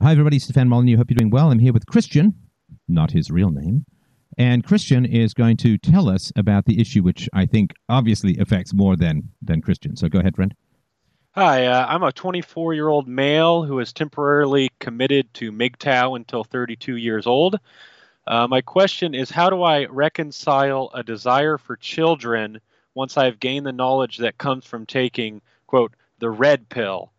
Hi, everybody. Stefan Molyneux. Hope you're doing well. I'm here with Christian, not his real name. And Christian is going to tell us about the issue, which I think obviously affects more than, than Christian. So go ahead, friend. Hi, uh, I'm a 24 year old male who is temporarily committed to MGTOW until 32 years old. Uh, my question is How do I reconcile a desire for children once I've gained the knowledge that comes from taking, quote, the red pill?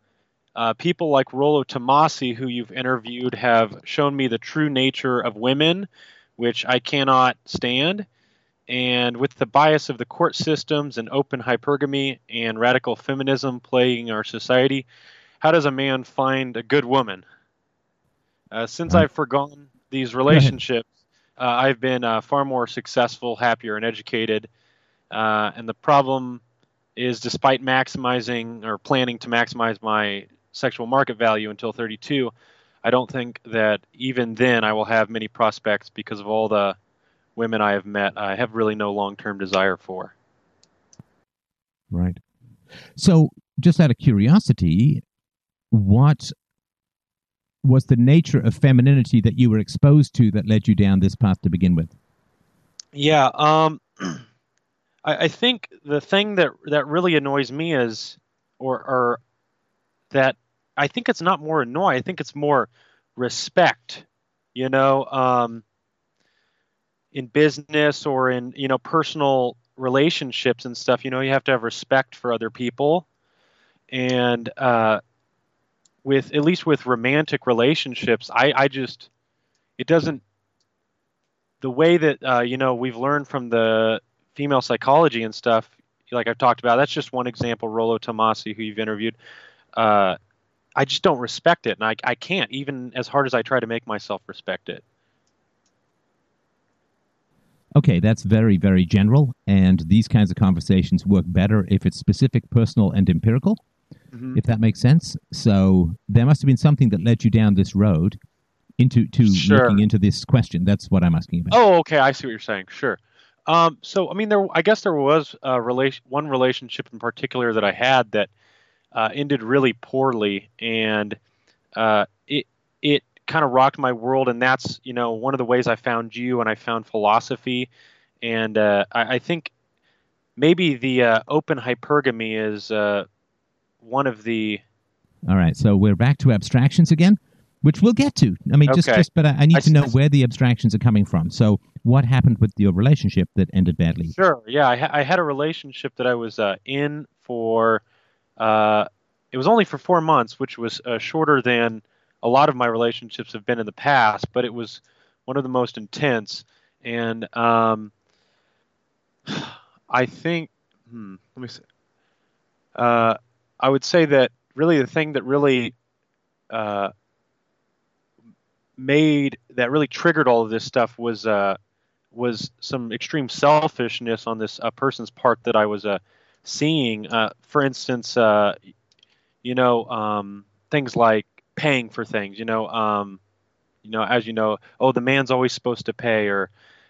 Uh, people like Rollo Tomassi, who you've interviewed, have shown me the true nature of women, which I cannot stand. And with the bias of the court systems and open hypergamy and radical feminism plaguing our society, how does a man find a good woman? Uh, since I've forgone these relationships, uh, I've been uh, far more successful, happier, and educated. Uh, and the problem is, despite maximizing or planning to maximize my sexual market value until 32, I don't think that even then I will have many prospects because of all the women I have met. I have really no long term desire for. Right. So, just out of curiosity, what was the nature of femininity that you were exposed to that led you down this path to begin with? Yeah, um, I, I, think the thing that that really annoys me is, or, or that I think it's not more annoy. I think it's more respect. You know, um, in business or in you know personal relationships and stuff, you know, you have to have respect for other people, and uh, with at least with romantic relationships, I I just it doesn't the way that uh, you know we've learned from the female psychology and stuff like I've talked about. That's just one example. Rollo Tomassi, who you've interviewed, uh, I just don't respect it, and I, I can't even as hard as I try to make myself respect it. Okay, that's very, very general, and these kinds of conversations work better if it's specific, personal, and empirical, mm-hmm. if that makes sense. So there must have been something that led you down this road into to sure. looking into this question. That's what I'm asking about. Oh, okay, I see what you're saying. Sure. Um, so, I mean, there, I guess there was a relation, one relationship in particular that I had that uh, ended really poorly, and uh, it it kind of rocked my world. And that's you know one of the ways I found you and I found philosophy, and uh, I, I, think maybe the uh, open hypergamy is uh, one of the. All right, so we're back to abstractions again, which we'll get to. I mean, okay. just just, but I, I need I, to know where the abstractions are coming from. So, what happened with your relationship that ended badly? Sure. Yeah, I, ha- I had a relationship that I was uh, in for uh, it was only for four months, which was uh, shorter than a lot of my relationships have been in the past, but it was one of the most intense. And um, I think, hmm, let me see. Uh, I would say that really the thing that really uh, made that really triggered all of this stuff was uh, was some extreme selfishness on this uh, person's part that I was uh, seeing. Uh, for instance, uh, you know, um, things like paying for things. You know, um, you know, as you know, oh, the man's always supposed to pay, or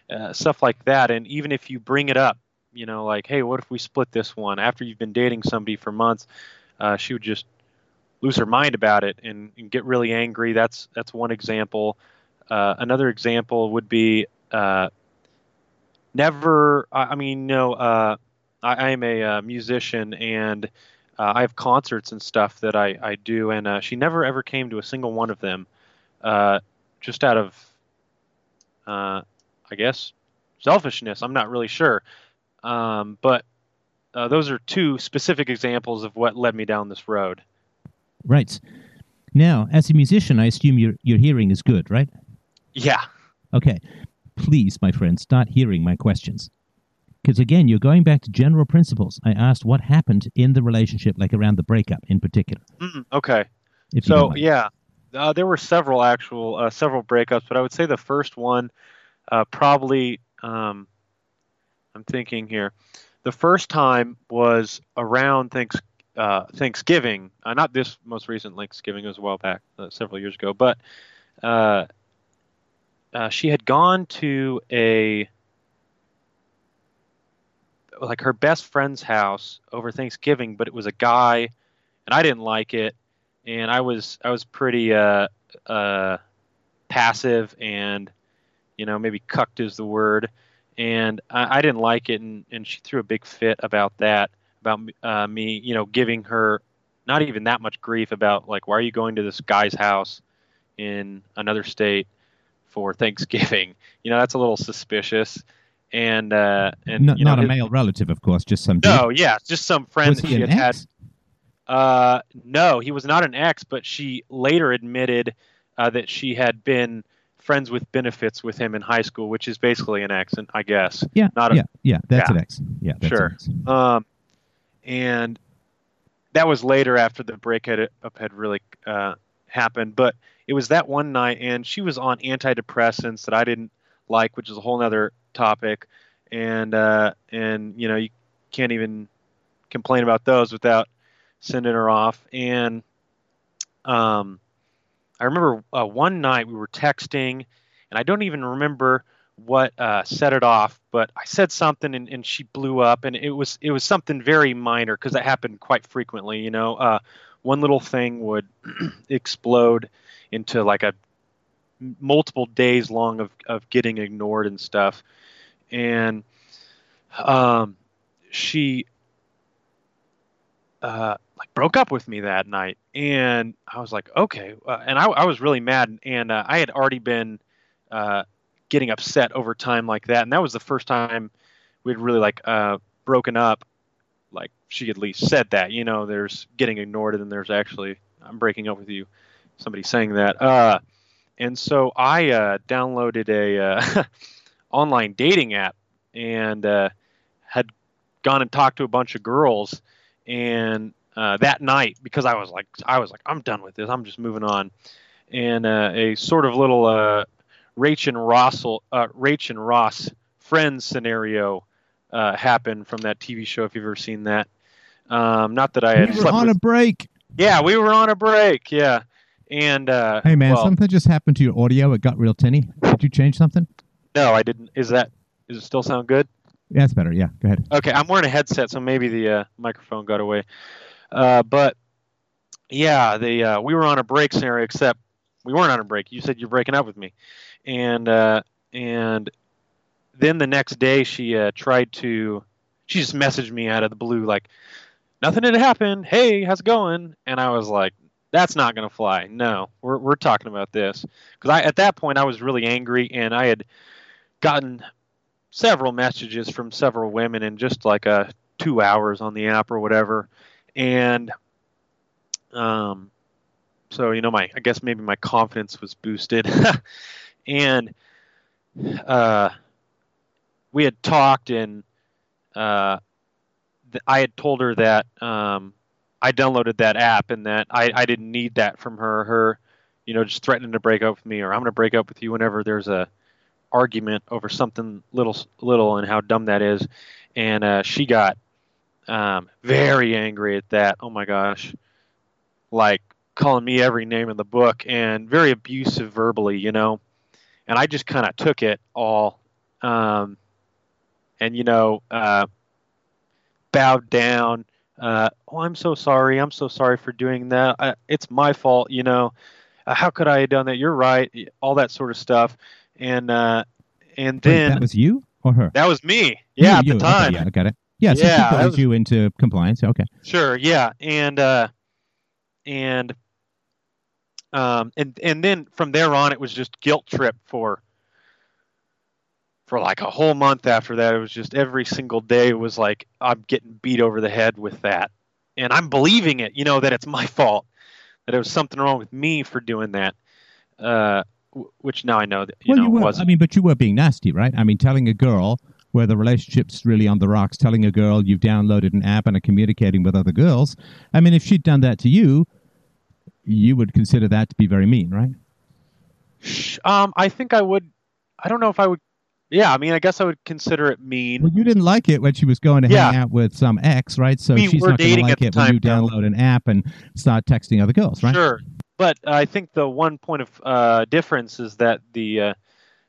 uh, stuff like that. And even if you bring it up, you know, like, hey, what if we split this one? After you've been dating somebody for months, uh, she would just lose her mind about it and, and, get really angry. That's that's one example. Uh, another example would be uh, never. I, mean, you know, uh, I, I am a uh, musician and uh, I have concerts and stuff that I, I do, and uh, she never ever came to a single one of them, uh, just out of, uh, I guess, selfishness. I'm not really sure, um, but uh, those are two specific examples of what led me down this road. Right. Now, as a musician, I assume your your hearing is good, right? Yeah. Okay. Please, my friend, start hearing my questions. Because again, you're going back to general principles. I asked what happened in the relationship, like around the breakup in particular. Mm, okay. If so yeah, uh, there were several actual uh, several breakups, but I would say the first one uh, probably. Um, I'm thinking here. The first time was around thanks, uh, Thanksgiving. Uh, not this most recent Thanksgiving; it was a while back, uh, several years ago. But she had gone to a like her best friend's house over Thanksgiving, but it was a guy, and I didn't like it, and I was I was pretty uh, uh, passive and you know maybe cucked is the word. And I, I, didn't like it and, and she threw a big fit about that about uh, me you know giving her not even that much grief about like why are you going to this guy's house in another state for Thanksgiving? You know that's a little suspicious and uh and not, you know, not a his, male relative of course just some no yeah just some friend was that he she an had ex? had uh, no, he was not an ex, but she later admitted uh, that she had been friends with benefits with him in high school, which is basically an ex, I guess. Yeah, not a, yeah, yeah. That's yeah. an ex. Yeah, that's sure. An. Um, and that was later after the breakup had really uh, happened, but it was that one night, and she was on antidepressants that I didn't like, which is a whole other topic, and uh, and you know you can't even complain about those without sending her off. And um, I remember uh, one night we were texting, and I don't even remember what uh, set it off, but I said something and, and she blew up, and it was it was something very minor because that happened quite frequently. You know, uh, one little thing would explode into like a multiple days long of, of getting ignored and stuff, and um, she uh, like broke up with me that night, and I was like, okay, uh, and I, I, was really mad, and, uh, I had already been uh, getting upset over time like that, and that was the first time we'd really like uh, broken up. Like she at least said that, you know, there's getting ignored, and then there's actually I'm breaking up with you. Somebody saying that, uh, and so I downloaded a online dating app and had gone and talked to a bunch of girls. And uh, that night because I was like I was like I'm done with this. I'm just moving on. And uh, a sort of little uh, Rach and Ross uh, Rach and Ross friends scenario uh, happened from that TV show if you've ever seen that. Um, not that I had we were on with, a break. Yeah we were on a break. Yeah. And uh, hey man well, something just happened to your audio. It got real tinny. Did you change something no I didn't is that does it still sound good yeah, it's better. Yeah, go ahead. Okay, I'm wearing a headset, so maybe the uh, microphone got away. Uh, but yeah, the uh, we were on a break scenario, except we weren't on a break. You said you're breaking up with me, and uh, and then the next day she uh, tried to. She just messaged me out of the blue, like nothing had happened. Hey, how's it going? And I was like, that's not gonna fly. No, we're we're talking about this. Because I at that point I was really angry and I had gotten several messages from several women in just like a two hours on the app or whatever. And um so you know my i guess maybe my confidence was boosted. And uh we had talked and uh th- i had told her that um i downloaded that app and that i i didn't need that from her. Her you know just threatening to break up with me or i'm going to break up with you whenever there's a argument over something little little and how dumb that is. And uh, she got um, very angry at that. Oh my gosh. Like calling me every name in the book and very abusive verbally you know? And i just kind of took it all um, and you know uh, bowed down uh, oh i'm so sorry i'm so sorry for doing that I, it's my fault you know uh, how could i have done that you're right all that sort of stuff and uh, and then Wait, that was you or her? that was me. Yeah, you, at you. the time. Okay, yeah, I got it. Yeah, so Yeah, she was- you into compliance. Okay. Sure. Yeah, and uh, and um, and and then from there on, it was just guilt trip for for like a whole month after that. It was just every single day was like I'm getting beat over the head with that, and I'm believing it. You know that it's my fault, that it was something wrong with me for doing that. Uh, w- which now I know that you well, know you were. wasn't. I mean, but you were being nasty, right? I mean, telling a girl where the relationship's really on the rocks, telling a girl you've downloaded an app and are communicating with other girls. I mean, if she'd done that to you, you would consider that to be very mean, right? Um, I think I would. I don't know if I would. Yeah, I mean, I guess I would consider it mean. Well, you didn't like it when she was going to hang out with some ex, right? So We she's not going to like it when you download an app and start texting other girls, right? Sure, but I think the one point of uh, difference is that the uh,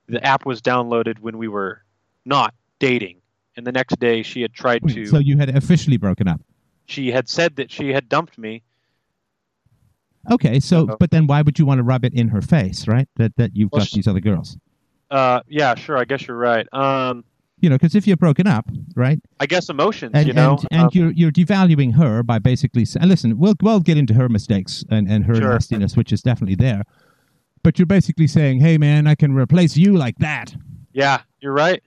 the app was downloaded when we were not dating, and the next day she had tried Wait, to. So you had officially broken up. she had said that she had dumped me. Okay, so Uh-oh. but then why would you want to rub it in her face, right? That that you've Well, got sh- these other girls. Uh, yeah, sure. I guess you're right. Um, You know, because if you're broken up, right, I guess emotions. and you know, and, and Um, you're you're devaluing her by basically saying, listen, we'll we'll get into her mistakes and and her Sure. nastiness, which is definitely there. But you're basically saying, hey man, I can replace you like that. yeah, you're right.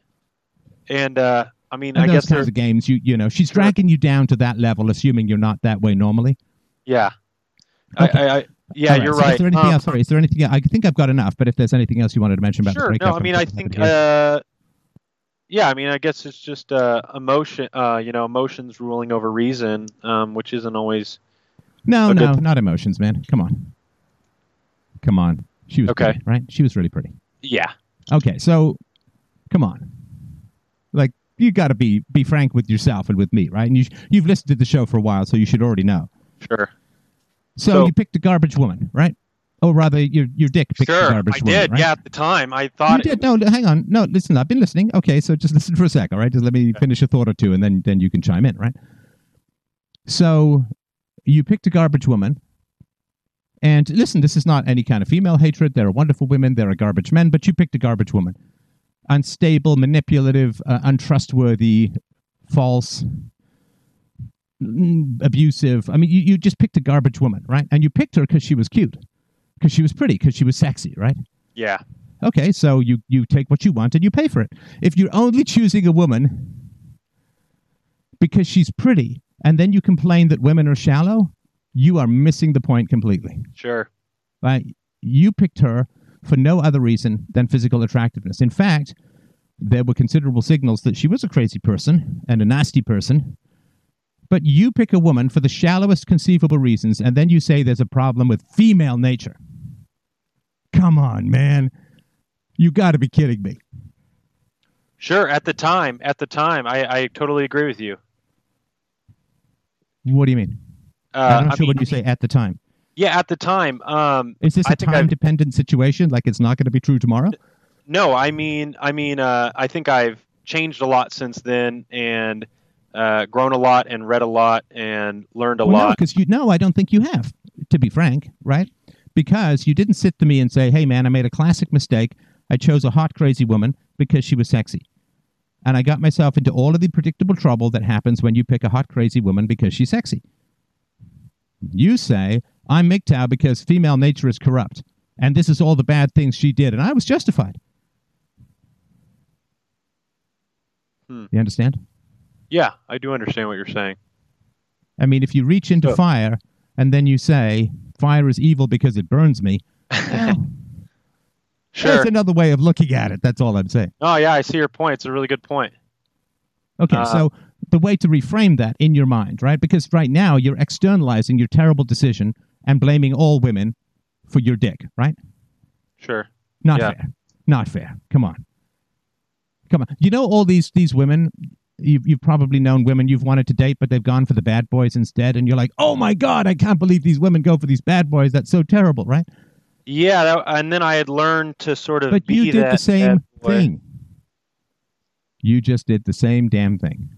And uh, I mean, And I those guess kinds of games, you you know, she's dragging you down to that level, assuming you're not that way normally. yeah. Okay. I, I, yeah, right, you're so right. Is there anything Um, else? Sorry, is there anything? else? I think I've got enough. But if there's anything else you wanted to mention about the sure. breakup, No, I mean, I think, uh, yeah, I mean, I guess it's just uh, emotion, uh, you know, emotions ruling over reason, um, which isn't always no, no, not emotions, man. Come on, come on. She was Okay. pretty, right? She was really pretty. yeah. Okay, so come on, like you got to be be frank with yourself and with me, right? And you you've listened to the show for a while, so you should already know. Sure. So, So- you picked a garbage woman, right? Or rather, your your dick picked a garbage. Sure. I woman. did. right? Yeah, at the time, I thought You did. No, hang on. No, listen. I've been listening. Okay, so just listen for a sec. All right, just let me finish a thought or two, and then then you can chime in. Right. So, you picked a garbage woman, and listen. This is not any kind of female hatred. There are wonderful women. There are garbage men, but you picked a garbage woman. Unstable, manipulative, uh, untrustworthy, false, Mm, abusive. I mean, you, you just picked a garbage woman, right? And you picked her because she was cute, because she was pretty, because she was sexy, right? Yeah. Okay, so you you take what you want and you pay for it. If you're only choosing a woman because she's pretty and then you complain that women are shallow, you are missing the point completely. Sure. Right? You picked her for no other reason than physical attractiveness. In fact, there were considerable signals that she was a crazy person and a nasty person. But you pick a woman for the shallowest conceivable reasons, and then you say there's a problem with female nature. Come on, man. You got to be kidding me. Sure. At the time, at the time, I, I totally agree with you. What do you mean? Uh, I'm not I sure what mean, you say at the time. Yeah, at the time. Um, Is this a time dependent situation? Like it's not going to be true tomorrow? No, I mean, I mean, uh, I think I've changed a lot since then, and uh, grown a lot, and read a lot, and learned a Well, no, lot. because you no, I don't think you have. To be frank, right? Because you didn't sit to me and say, "Hey, man, I made a classic mistake. I chose a hot, crazy woman because she was sexy." And I got myself into all of the predictable trouble that happens when you pick a hot, crazy woman because she's sexy. You say, I'm MGTOW because female nature is corrupt, and this is all the bad things she did, and I was justified. Hmm. You understand? Yeah, I do understand what you're saying. I mean, if you reach into fire and then you say, fire is evil because it burns me, well, Sure. that's another way of looking at it. That's all I'm saying. Oh yeah, I see your point. It's a really good point. Okay, Uh, so the way to reframe that in your mind, right? Because right now you're externalizing your terrible decision and blaming all women for your dick, right? Sure. Not Yeah. fair. Not fair. Come on. Come on. You know all these these women you've, you've probably known women you've wanted to date, but they've gone for the bad boys instead, and you're like, oh my god, I can't believe these women go for these bad boys. That's so terrible, right? Yeah, that, and then I had learned to sort of But be you did the same thing. You just did the same damn thing.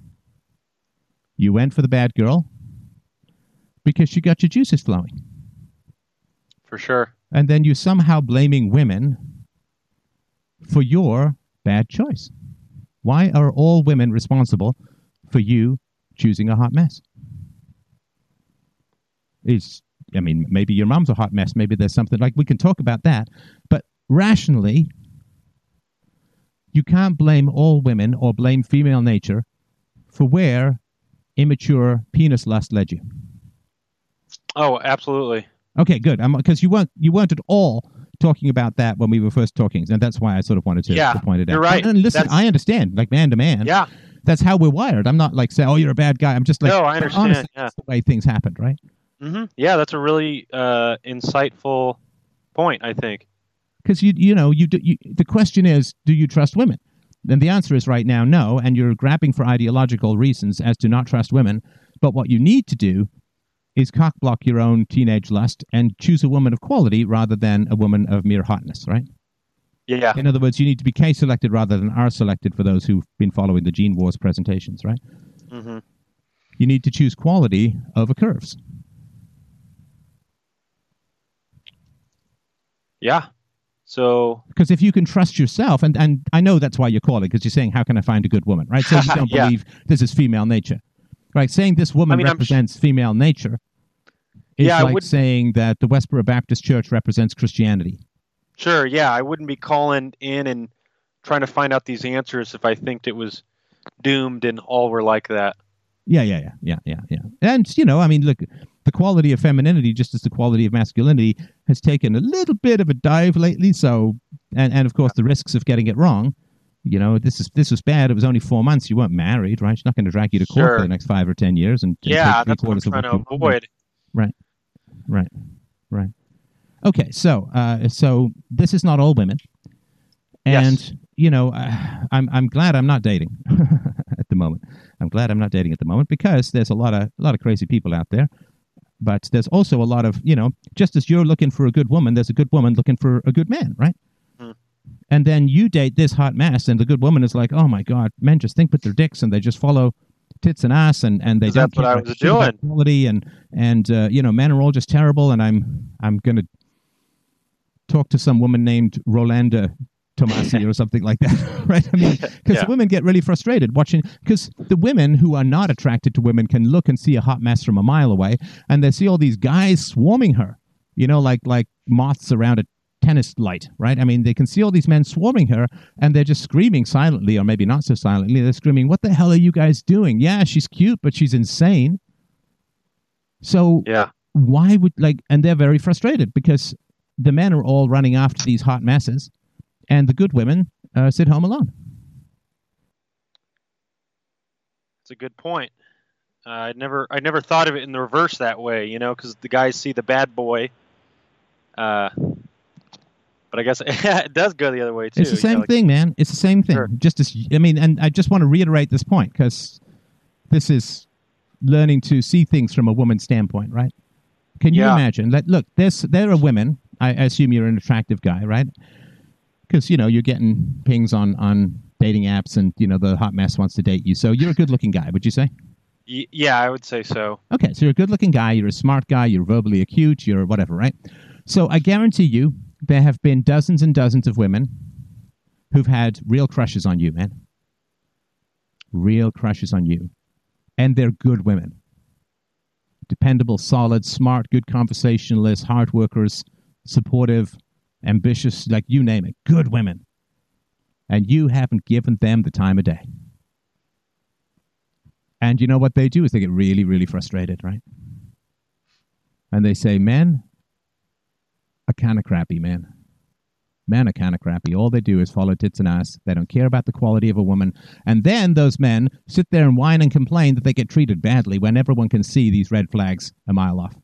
You went for the bad girl because she got your juices flowing. for sure. And then you're somehow blaming women for your bad choice. Why are all women responsible for you choosing a hot mess? Is I mean, maybe your mom's a hot mess. Maybe there's something like we can talk about that. But rationally, you can't blame all women or blame female nature for where immature penis lust led you. Oh, absolutely. Okay, good. Because you weren't you weren't at all talking about that when we were first talking, and that's why I sort of wanted to, Yeah, to point it out. you're right. And, and listen, That's- I understand, like man to man. Yeah. that's how we're wired. I'm not like saying, "Oh, you're a bad guy." I'm just like, no, I understand. honestly, yeah. that's the way things happened, right? Mm-hmm. Yeah, that's a really uh, insightful point. I think. Because you you know you, do, you the question is, do you trust women? And the answer is right now no, and you're grabbing for ideological reasons as to not trust women. But what you need to do is cock block your own teenage lust and choose a woman of quality rather than a woman of mere hotness, right? Yeah. In other words, you need to be K selected rather than R selected for those who've been following the Gene Wars presentations, right? hmm You need to choose quality over curves. Yeah. So because if you can trust yourself, and and I know that's why you're calling because you're saying how can I find a good woman, right? So you don't Yeah. believe this is female nature, right? Saying this woman I mean, I'm sh- represents female nature is Yeah, like would- saying that the Westboro Baptist Church represents Christianity. sure, yeah, I wouldn't be calling in and trying to find out these answers if I think it was doomed and all were like that. Yeah, yeah, yeah, yeah, yeah, yeah. And you know, I mean, look, the quality of femininity, just as the quality of masculinity, has taken a little bit of a dive lately. So, and and of course, the risks of getting it wrong. You know, this is this was bad. It was only four months. You weren't married, right? She's not going to drag you to court Sure. for the next five or ten years. And, and yeah, that's what I'm trying to avoid. Right, right. Right. Okay, so uh, so this is not all women, and Yes. you know, uh, I'm I'm glad I'm not dating at the moment. I'm glad I'm not dating at the moment because there's a lot of a lot of crazy people out there. But there's also a lot of you know, just as you're looking for a good woman, there's a good woman looking for a good man, right? Hmm. And then you date this hot mess, and the good woman is like, "Oh my God, men just think with their dicks, and they just follow tits and ass, and, and they don't that's what care I about was doing. quality, and and uh, you know, men are all just terrible, and I'm I'm gonna talk to some woman named Rolanda Tomasi or something like that, right? I mean, because Yeah. women get really frustrated watching, because the women who are not attracted to women can look and see a hot mess from a mile away, and they see all these guys swarming her, you know, like like moths around a tennis light, right? I mean, they can see all these men swarming her, and they're just screaming silently, or maybe not so silently. They're screaming, "What the hell are you guys doing? Yeah, she's cute, but she's insane." So Yeah. why would like and they're very frustrated because the men are all running after these hot messes and the good women uh, sit home alone It's a good point. Uh, I never, I never thought of it in the reverse that way, you know, because the guys see the bad boy. Uh, but I guess it does go the other way too. it's the you know, same like- thing man it's the same thing Sure. just as i mean and i just want to reiterate this point because this is learning to see things from a woman's standpoint right can you Yeah. imagine that look there's there are women i, I assume you're an attractive guy right because you know you're getting pings on on dating apps and you know the hot mess wants to date you so you're a good looking guy would you say Y- yeah, I would say so. Okay, so you're a good looking guy, you're a smart guy, you're verbally acute, you're whatever, right? So I guarantee you there have been dozens and dozens of women who've had real crushes on you, man. Real crushes on you. And they're good women. Dependable, solid, smart, good conversationalists, hard workers, supportive, ambitious, like you name it, good women. And you haven't given them the time of day. And you know what they do is they get really, really frustrated, right? And they say, men are kind of crappy, man. Men are kind of crappy. All they do is follow tits and ass. They don't care about the quality of a woman. And then those men sit there and whine and complain that they get treated badly when everyone can see these red flags a mile off.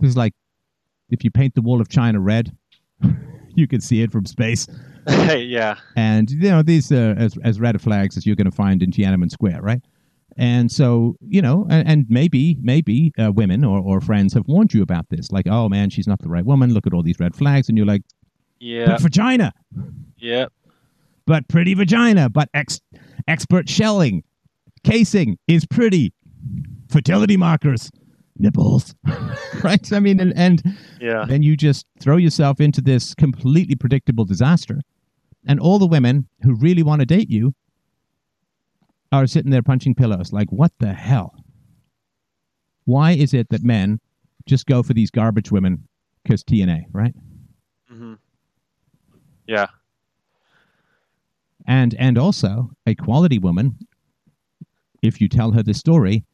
This is like if you paint the wall of China red, you can see it from space. yeah, And you know these are as as red flags as you're going to find in Tiananmen Square, right? And so you know, and, and maybe maybe uh, women or, or friends have warned you about this, like, oh man, she's not the right woman. Look at all these red flags, and you're like, yeah, but vagina, yeah. but pretty vagina, but ex- expert shelling, casing is pretty, fertility markers, nipples, right? I mean, and, and Yeah, then you just throw yourself into this completely predictable disaster. And all the women who really want to date you are sitting there punching pillows like, what the hell? Why is it that men just go for these garbage women because TNA, right? Mm-hmm. yeah, And and also a quality woman, if you tell her the story,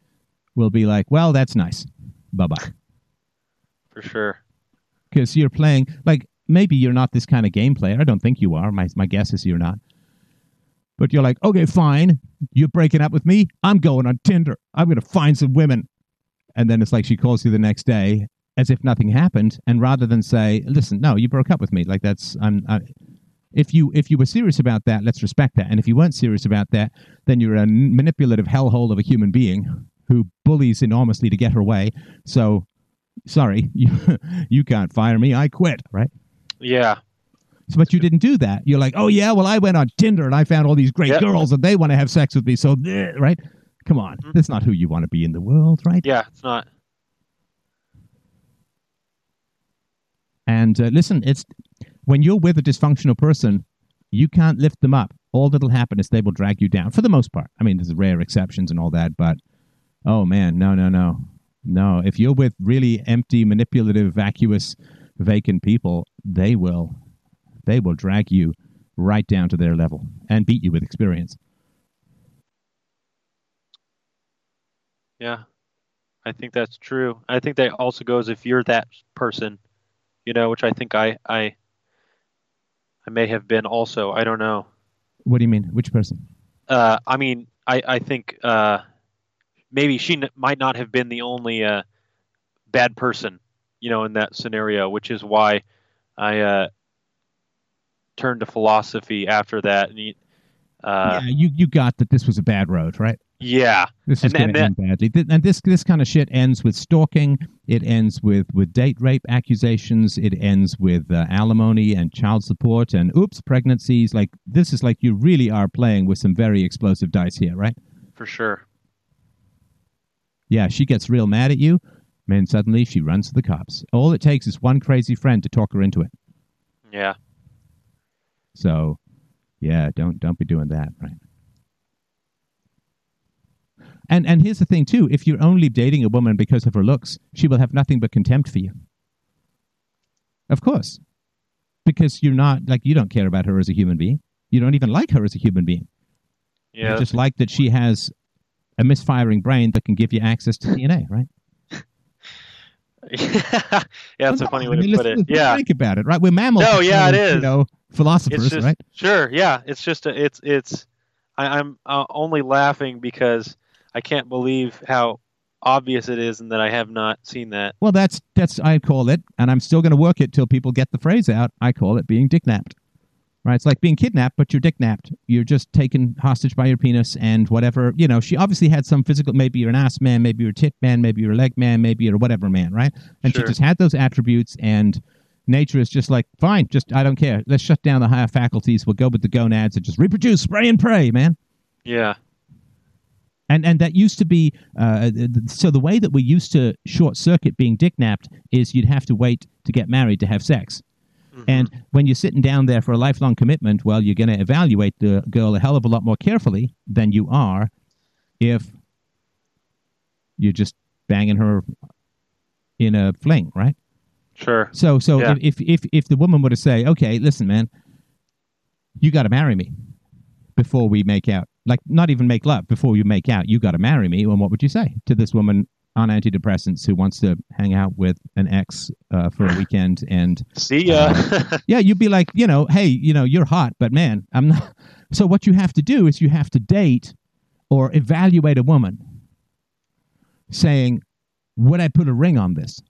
will be like, well, that's nice. Bye bye. for sure. because you're playing like maybe you're not this kind of game player. I don't think you are. My my guess is you're not. But you're like, okay, fine. You're breaking up with me. I'm going on Tinder. I'm going to find some women. And then it's like she calls you the next day as if nothing happened. And rather than say, listen, no, you broke up with me. Like that's I'm. I, if you if you were serious about that, let's respect that. And if you weren't serious about that, then you're a manipulative hellhole of a human being who bullies enormously to get her way. So sorry, you you can't fire me. I quit, right? Yeah, but you didn't do that. You're like, oh yeah, well I went on Tinder and I found all these great Yep. girls and they want to have sex with me. So, right? Come on, Mhm. that's not who you want to be in the world, right? yeah. It's not. And uh, listen, it's when you're with a dysfunctional person, you can't lift them up. All that'll happen is they will drag you down for the most part. I mean, there's rare exceptions and all that, but oh man, no, no, no, no. If you're with really empty, manipulative, vacuous, vacant people, they will, they will drag you right down to their level and beat you with experience. Yeah, I think that's true. I think that also goes if you're that person, you know, which I think I I I may have been also. I don't know. What do you mean? Which person? Uh, I mean, I I think uh, maybe she n- might not have been the only uh, bad person, you know, in that scenario, which is why I uh, turned to philosophy after that. And, uh, yeah, you you got that this was a bad road, right? Yeah, this is going to end badly. And this this kind of shit ends with stalking. It ends with with date rape accusations. It ends with uh, alimony and child support and oops pregnancies. Like this is like you really are playing with some very explosive dice here, right? For sure. Yeah, she gets real mad at you, and suddenly she runs to the cops. All it takes is one crazy friend to talk her into it. Yeah. So, yeah, don't don't be doing that, right? And and here's the thing too: if you're only dating a woman because of her looks, she will have nothing but contempt for you. Of course, because you're not like you don't care about her as a human being. You don't even like her as a human being. Yeah, you just like that she has a misfiring brain that can give you access to DNA, right? yeah, that's a funny way I mean, to put it. Yeah, think about it, right? We're mammals. No, yeah, it is. You know, philosophers, just, right? Sure, yeah. It's just a, it's it's. I, am uh, only laughing because I can't believe how obvious it is and that I have not seen that. Well, that's that's I call it, and I'm still going to work it till people get the phrase out. I call it being dicknapped. Right? It's like being kidnapped, but you're dicknapped. You're just taken hostage by your penis and whatever. You know, she obviously had some physical. Maybe you're an ass man, maybe you're a tit man, maybe you're a leg man, maybe you're a whatever man, right? And sure. she just had those attributes, and nature is just like, fine, just I don't care. Let's shut down the higher faculties. We'll go with the gonads and just reproduce, spray and pray, man. Yeah and and that used to be uh, so the way that we used to short circuit being dicknapped is you'd have to wait to get married to have sex mm-hmm. and when you're sitting down there for a lifelong commitment well you're going to evaluate the girl a hell of a lot more carefully than you are if you're just banging her in a fling right sure. So so yeah. if, if if the woman were to say okay listen man you got to marry me before we make out like not even make love before you make out you got to marry me and what would you say to this woman on antidepressants who wants to hang out with an ex uh, for a weekend and see ya. uh, yeah you'd be like you know hey you know you're hot but man i'm not so what you have to do is you have to date or evaluate a woman saying would i put a ring on this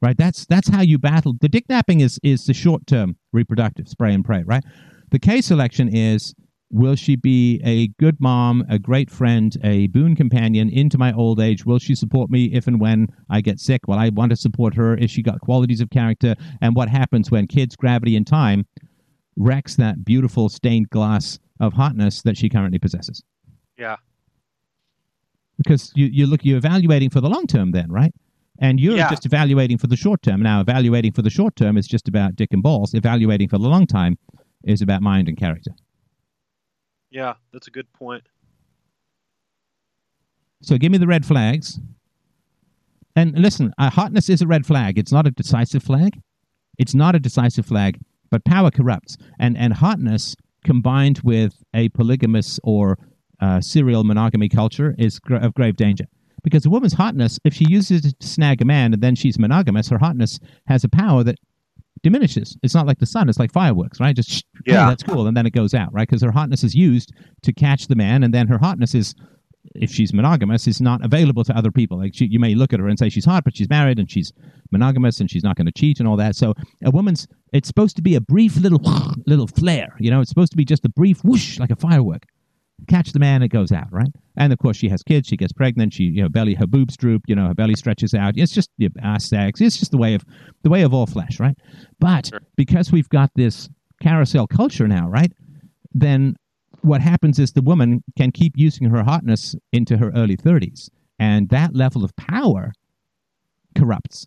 right that's that's how you battle the dick napping is is the short term reproductive spray and pray right the K selection is Will she be a good mom, a great friend, a boon companion into my old age? Will she support me if and when I get sick? Well, I want to support her. Is she got qualities of character? And what happens when kids, gravity, and time wrecks that beautiful stained glass of hotness that she currently possesses? Yeah. Because you, you look, you're evaluating for the long term then, right? And you're yeah. just evaluating for the short term. Now, evaluating for the short term is just about dick and balls. Evaluating for the long time is about mind and character. Yeah, that's a good point. So give me the red flags. And listen, uh, hotness is a red flag. It's not a decisive flag. It's not a decisive flag, but power corrupts. And, and hotness combined with a polygamous or uh, serial monogamy culture is gr- of grave danger. Because a woman's hotness, if she uses it to snag a man and then she's monogamous, her hotness has a power that diminishes. It's not like the sun; it's like fireworks, right? Just yeah, that's cool, and then it goes out, right? Because her hotness is used to catch the man, and then her hotness is, if she's monogamous, is not available to other people. Like she, you may look at her and say she's hot, but she's married and she's monogamous and she's not going to cheat and all that. So a woman's it's supposed to be a brief little little flare, you know. It's supposed to be just a brief whoosh, like a firework catch the man, it goes out, right? And of course, she has kids. She gets pregnant. She, you know, belly, her boobs droop. You know, her belly stretches out. It's just you know, ass sags. It's just the way of the way of all flesh, right? But sure. because we've got this carousel culture now, right? Then what happens is the woman can keep using her hotness into her early thirties, and that level of power corrupts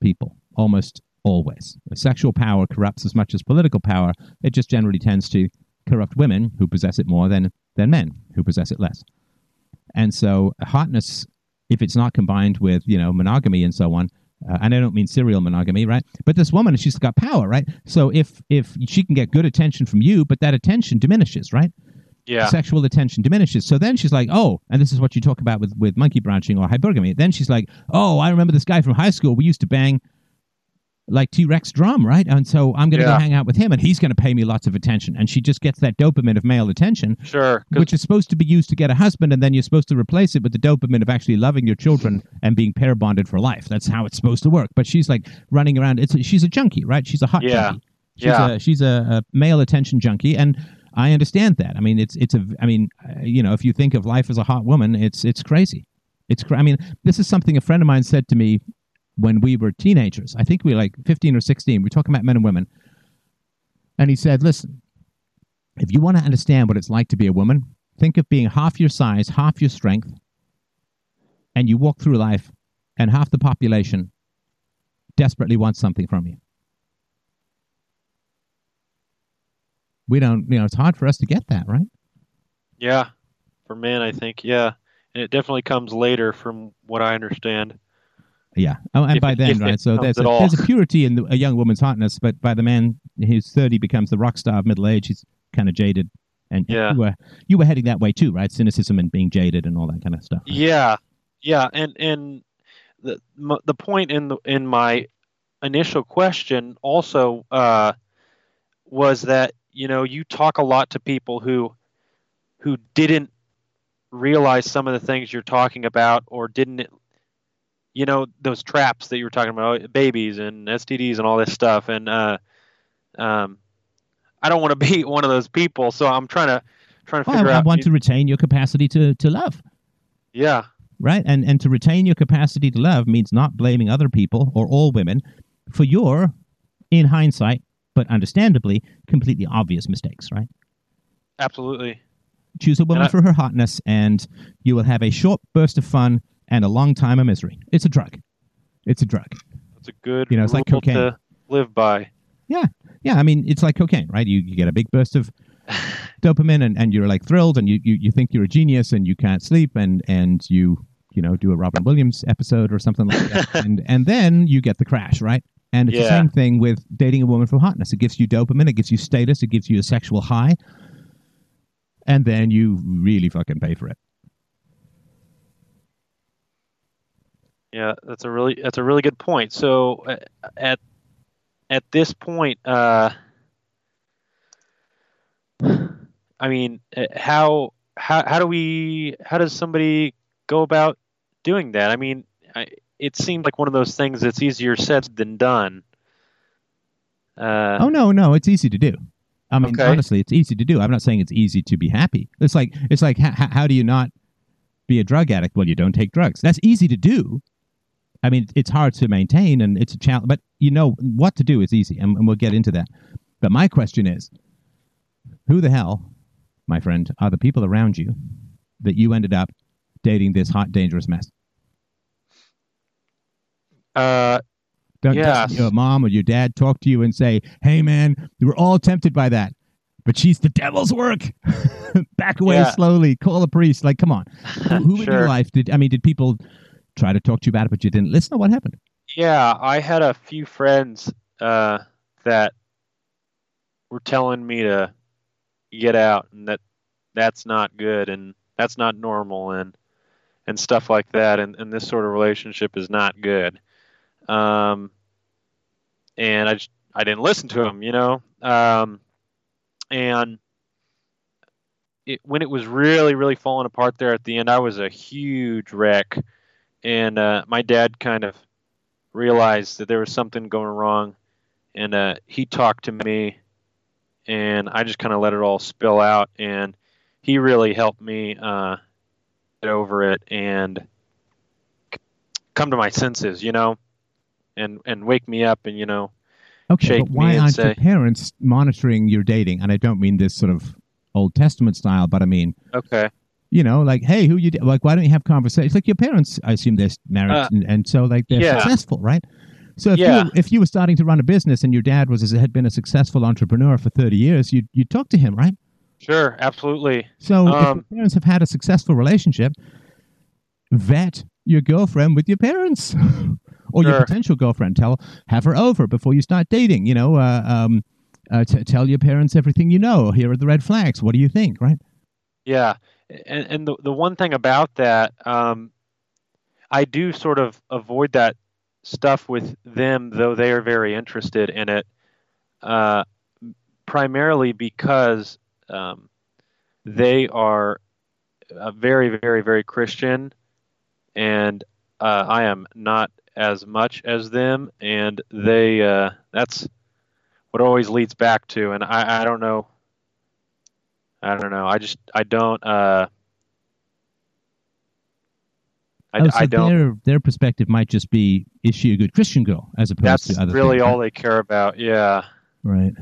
people almost always. Sexual power corrupts as much as political power. It just generally tends to corrupt women who possess it more than, than men who possess it less. And so hotness, if it's not combined with, you know, monogamy and so on, uh, and I don't mean serial monogamy, right? But this woman, she's got power, right? So if if she can get good attention from you, but that attention diminishes, right? Yeah. Sexual attention diminishes. So then she's like, oh, and this is what you talk about with with monkey branching or hypergamy. Then she's like, oh, I remember this guy from high school. We used to bang like T Rex drum, right? And so I'm going to Yeah. go hang out with him, and he's going to pay me lots of attention. And she just gets that dopamine of male attention, sure, which is supposed to be used to get a husband, and then you're supposed to replace it with the dopamine of actually loving your children and being pair bonded for life. That's how it's supposed to work. But she's like running around. It's she's a junkie, right? She's a hot Yeah. junkie. She's Yeah. a she's a, a male attention junkie, and I understand that. I mean, it's it's a. I mean, uh, you know, if you think of life as a hot woman, it's it's crazy. It's. I mean, this is something a friend of mine said to me when we were teenagers. I think we were like fifteen or sixteen. We're talking about men and women, and he said, "Listen, if you want to understand what it's like to be a woman, think of being half your size, half your strength, and you walk through life, and half the population desperately wants something from you." We don't, you know, it's hard for us to get that, right? yeah. For men, I think. Yeah. And it definitely comes later, from what I understand. Yeah. Oh, and If by then, if right? So there's a, there's a purity in the, a young woman's hotness, but by the man who's 30 becomes the rock star of middle age, he's kind of jaded. And Yeah. you were you were heading that way too, right? Cynicism and being jaded and all that kind of stuff. right? Yeah, yeah, and and the m- the point in the in my initial question also uh, was that you know you talk a lot to people who who didn't realize some of the things you're talking about or didn't you know those traps that you were talking about babies and STDs and all this stuff and uh, um, I don't want to be one of those people so I'm trying to trying to Well, figure I out want to retain your capacity to, to love, yeah right? And and to retain your capacity to love means not blaming other people or all women for your, in hindsight, but understandably, completely obvious mistakes, right? absolutely Choose a woman I- for her hotness, and you will have a short burst of fun and a long time of misery. It's a drug. It's a drug. It's a good You know, it's like cocaine. to live by. Yeah, Yeah. I mean, it's like cocaine, right? You, you get a big burst of dopamine, and, and you're like thrilled, and you, you, you think you're a genius, and you can't sleep, and and you you know do a Robin Williams episode or something like that, and and then you get the crash, right? And it's the same thing with dating a woman for hotness. It gives you dopamine, it gives you status, it gives you a sexual high, and then you really fucking pay for it. Yeah, that's a really that's a really good point. So uh, at at this point, uh, I mean, uh, how how how do we how does somebody go about doing that? I mean, I, it seems like one of those things that's easier said than done. Uh, Oh no, no, it's easy to do. I mean, Okay. honestly, it's easy to do. I'm not saying it's easy to be happy. It's like it's like h- how do you not be a drug addict? Well, you don't take drugs. That's easy to do. I mean, it's hard to maintain, and it's a challenge. But you know what to do is easy, and, and we'll get into that. But my question is, who the hell, my friend, are the people around you that you ended up dating this hot, dangerous mess? uh, Don't, Yes. your mom or your dad talk to you and say, "Hey, man, we were all tempted by that, but she's the devil's work. Back away Yeah. slowly. Call a priest." Like, come on. Who, who in your life did? I mean, did people try to talk to you about it, but you didn't listen? What happened? Yeah, I had a few friends uh, that were telling me to get out and that that's not good and that's not normal and and stuff like that and, and this sort of relationship is not good. Um, and I just I didn't listen to them, you know. Um, and it, when it was really really falling apart there at the end, I was a huge wreck, and uh, my dad kind of realized that there was something going wrong, and uh, he talked to me, and I just kind of let it all spill out, and he really helped me uh, get over it and come to my senses, you know, and and wake me up, and you know, Okay, Shake but why me aren't say- your parents monitoring your dating? And I don't mean this sort of Old Testament style, but I mean, okay, you know, like, hey, who you like? Why don't you have conversations? Like your parents, I assume they're married, Uh, and, and so like they're yeah. successful, right? So if Yeah. you if you were starting to run a business and your dad was had been a successful entrepreneur for thirty years, you you talk to him, right? Sure, absolutely. So if Um, your parents have had a successful relationship, vet your girlfriend with your parents or your potential girlfriend. Tell have her over before you start dating. You know, uh, um, uh, t- tell your parents everything you know. Here are the red flags. What do you think? Right? Yeah, and and the the one thing about that, um, I do sort of avoid that stuff with them, though they are very interested in it, uh, primarily because um, they are very, very, very Christian, and uh, I am not as much as them, and they uh, that's what always leads back to, and I, I don't know. I don't know. I just I don't uh I, oh, so I don't Their their perspective might just be is she a good Christian girl as opposed that's to other really things, all they care about. Yeah. Right.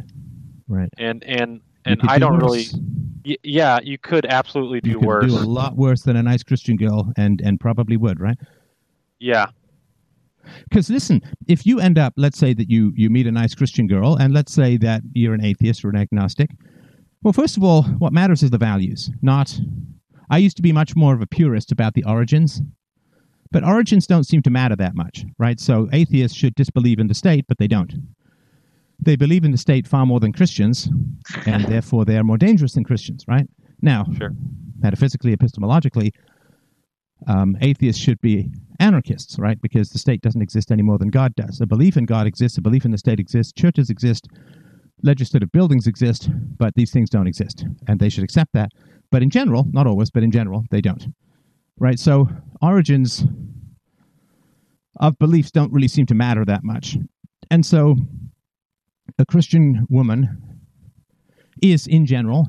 Right. And and and I do don't worse. really y- yeah, you could absolutely do you could worse. do a lot worse than a nice Christian girl, and and probably would, right? Yeah. Because listen, if you end up, let's say that you you meet a nice Christian girl, and let's say that you're an atheist or an agnostic. Well, first of all, what matters is the values, not. I used to be much more of a purist about the origins, but origins don't seem to matter that much, right? So atheists should disbelieve in the state, but they don't. They believe in the state far more than Christians, and therefore they are more dangerous than Christians, right? Now, Sure. metaphysically, epistemologically, um, atheists should be anarchists, right? Because the state doesn't exist any more than God does. A belief in God exists, a belief in the state exists, churches exist, legislative buildings exist, but these things don't exist, and they should accept that. But in general, not always, but in general, they don't, right? So origins of beliefs don't really seem to matter that much, and so a Christian woman is, in general,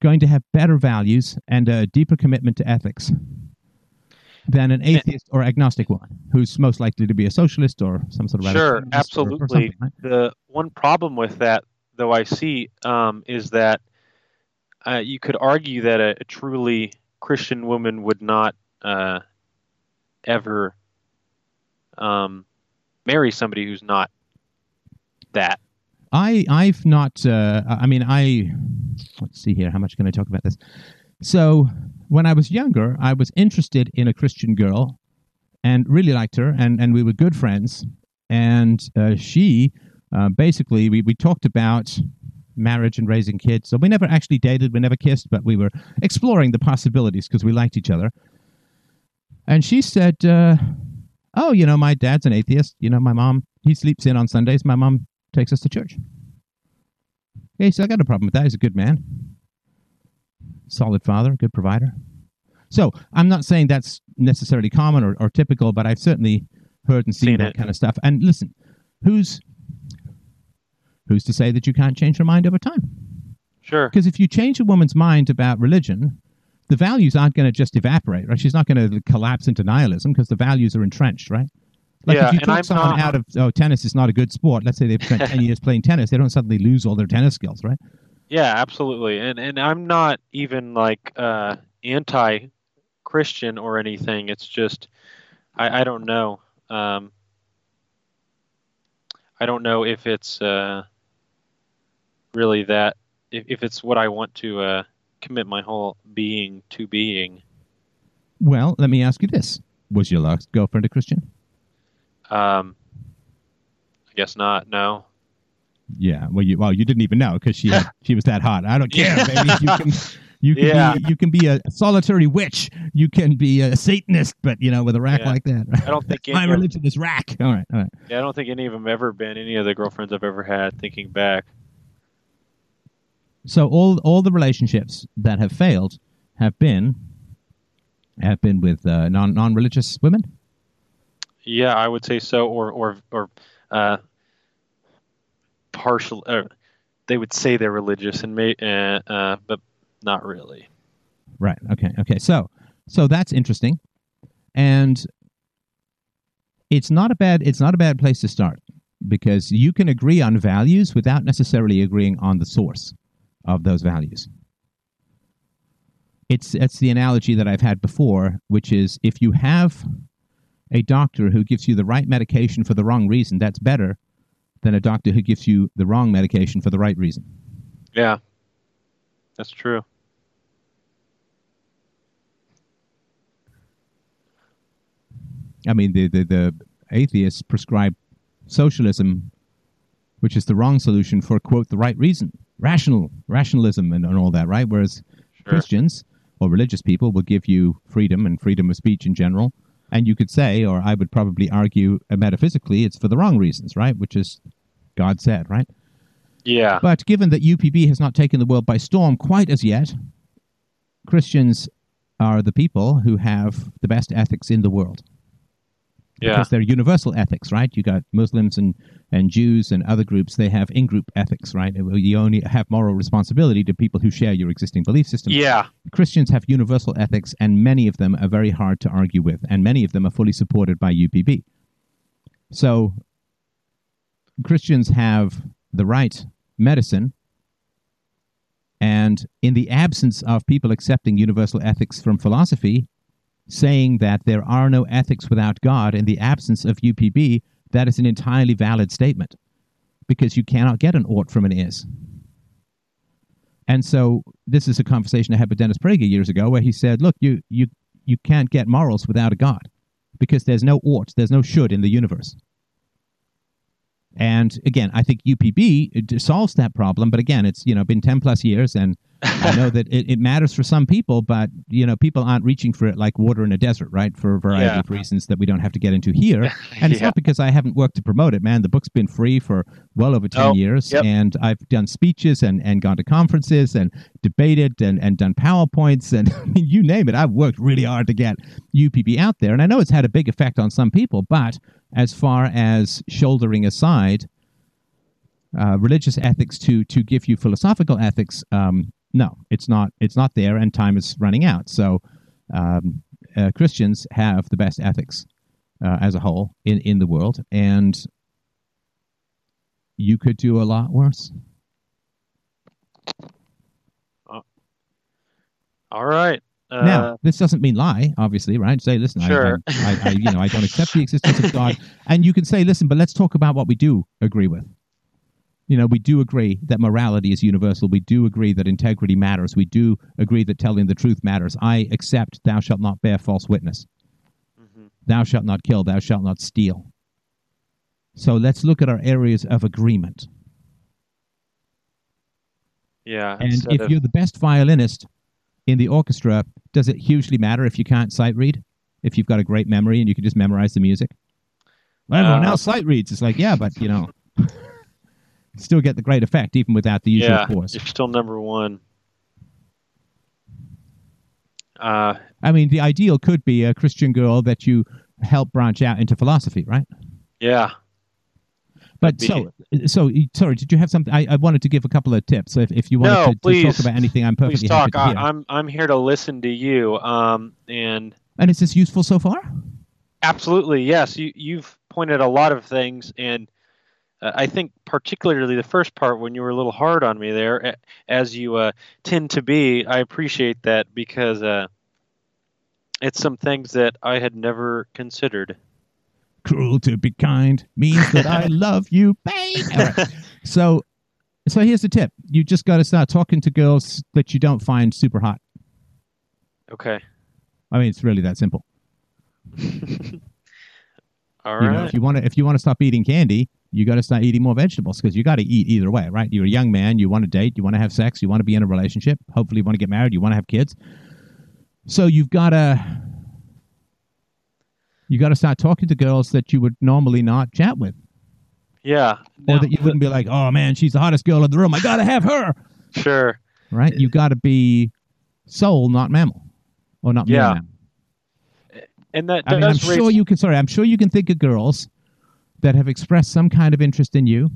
going to have better values and a deeper commitment to ethics than an atheist or agnostic one who's most likely to be a socialist or some sort of Sure, radicalist or- or absolutely. right? The one problem with that though I see um, is that uh, you could argue that a, a truly Christian woman would not uh, ever um, marry somebody who's not that. I I've not. Uh, I mean, I let's see here. How much can I talk about this? So when I was younger, I was interested in a Christian girl, and really liked her, and and we were good friends. And uh, she, uh, basically, we we talked about marriage and raising kids. So we never actually dated, we never kissed, but we were exploring the possibilities because we liked each other. And she said, uh, "Oh, you know, my dad's an atheist. You know, my mom he sleeps in on Sundays. My mom takes us to church. Okay, so I got no problem with that. He's a good man, solid father, good provider. So I'm not saying that's necessarily common or, or typical, but I've certainly heard and seen, Seen that it. kind of stuff. And listen, who's who's to say that you can't change her mind over time? Sure. Because if you change a woman's mind about religion, the values aren't going to just evaporate, right? She's not going to collapse into nihilism because the values are entrenched, right? Like Yeah, if you talk someone not- out of oh tennis is not a good sport. Let's say they've spent ten years playing tennis, they don't suddenly lose all their tennis skills, right? Yeah, absolutely. And and I'm not even like uh, anti Christian or anything. It's just I, I don't know. Um, I don't know if it's uh, really that if, if it's what I want to uh, commit my whole being to being. Well, let me ask you this: Was your last girlfriend a Christian? Um, I guess not. No. Yeah. Well, you well you didn't even know because she had, she was that hot. I don't care, baby. You can you can Yeah. be you can be a solitary witch. You can be a Satanist, but you know with a rack Yeah. like that. I don't think My any of, religion is rack. All right. All right. yeah, I don't think any of them ever been any of the girlfriends I've ever had. Thinking back. So all all the relationships that have failed have been have been with uh, non non religious women. Yeah, I would say so, or or or uh, partial. Uh, they would say they're religious, and may, uh, uh, but not really. Right. Okay. Okay. So so that's interesting, and it's not a bad it's not a bad place to start because you can agree on values without necessarily agreeing on the source of those values. It's it's the analogy that I've had before, which is if you have a doctor who gives you the right medication for the wrong reason, that's better than a doctor who gives you the wrong medication for the right reason. Yeah, that's true. I mean, the, the, the atheists prescribe socialism, which is the wrong solution for, quote, the right reason, rational, rationalism, and, and all that, right? Whereas Sure. Christians or religious people will give you freedom and freedom of speech in general. And you could say, or I would probably argue uh, metaphysically, it's for the wrong reasons, right? Which is God said, right? Yeah. But given that UPB has not taken the world by storm quite as yet, Christians are the people who have the best ethics in the world Yeah. because they're universal ethics, right? You got Muslims and, and Jews and other groups, they have in group ethics, right? You only have moral responsibility to people who share your existing belief system. Yeah. Christians have universal ethics, and many of them are very hard to argue with, and many of them are fully supported by UPB. So, Christians have the right medicine, and in the absence of people accepting universal ethics from philosophy, saying that there are no ethics without God, in the absence of UPB, that is an entirely valid statement because you cannot get an ought from an is. And so this is a conversation I had with Dennis Prager years ago where he said, look, you, you, you can't get morals without a God because there's no ought, there's no should in the universe. And again, I think UPB solves that problem, but again, it's you know been ten plus years, and I know that it, it matters for some people, but you know people aren't reaching for it like water in a desert, right? For a variety Yeah. of reasons that we don't have to get into here. And it's not because I haven't worked to promote it, man. The book's been free for well over 10 Oh, years. yep. And I've done speeches and, and gone to conferences and debated and, and done PowerPoints and I mean, you name it. I've worked really hard to get UPB out there. And I know it's had a big effect on some people, but as far as shouldering aside uh, religious ethics to, to give you philosophical ethics, um, no, it's not. It's not there, and time is running out. So, um, uh, Christians have the best ethics uh, as a whole in, in the world, and you could do a lot worse. All right. Uh, now, this doesn't mean lie, obviously, right? Say, listen, Sure. I, I, I, you know, I don't accept the existence of God, and you can say, listen, but let's talk about what we do agree with. You know, we do agree that morality is universal. We do agree that integrity matters. We do agree that telling the truth matters. I accept thou shalt not bear false witness. mhm. Thou shalt not kill. Thou shalt not steal. So let's look at our areas of agreement. Yeah. And if of- you're the best violinist in the orchestra, does it hugely matter if you can't sight read? If you've got a great memory and you can just memorize the music? Well, everyone Uh, else sight reads. It's like, yeah, but you know, still get the great effect even without the usual yeah, course. you're still number one. Uh, I mean, the ideal could be a Christian girl that you help branch out into philosophy, right? yeah. But so, so sorry, did you have something? I, I wanted to give a couple of tips. So if, if you wanted No, to, to please. talk about anything, I'm perfectly Please talk. I, I'm I'm here to listen to you. Um, and and is this useful so far? absolutely, yes. You you've pointed a lot of things, and uh, I think particularly the first part when you were a little hard on me there, as you uh, tend to be. I appreciate that because uh, it's some things that I had never considered. cruel to be kind means that I love you, babe. Right. So, so here's the tip: you just got to start talking to girls that you don't find super hot. Okay. I mean, it's really that simple. All You right. know, if you want to, if you want to stop eating candy, you got to start eating more vegetables because you got to eat either way, right? You're a young man, you want to date, you want to have sex, you want to be in a relationship. Hopefully, you want to get married, you want to have kids. So you've got to, you got to start talking to girls that you would normally not chat with. yeah. or that you wouldn't be like, oh man, she's the hottest girl in the room. I gotta have her. sure. Right? You gotta be soul, not mammal, or not Yeah. mammal. And that I mean, I'm raise sure you can. Sorry, I'm sure you can think of girls that have expressed some kind of interest in you.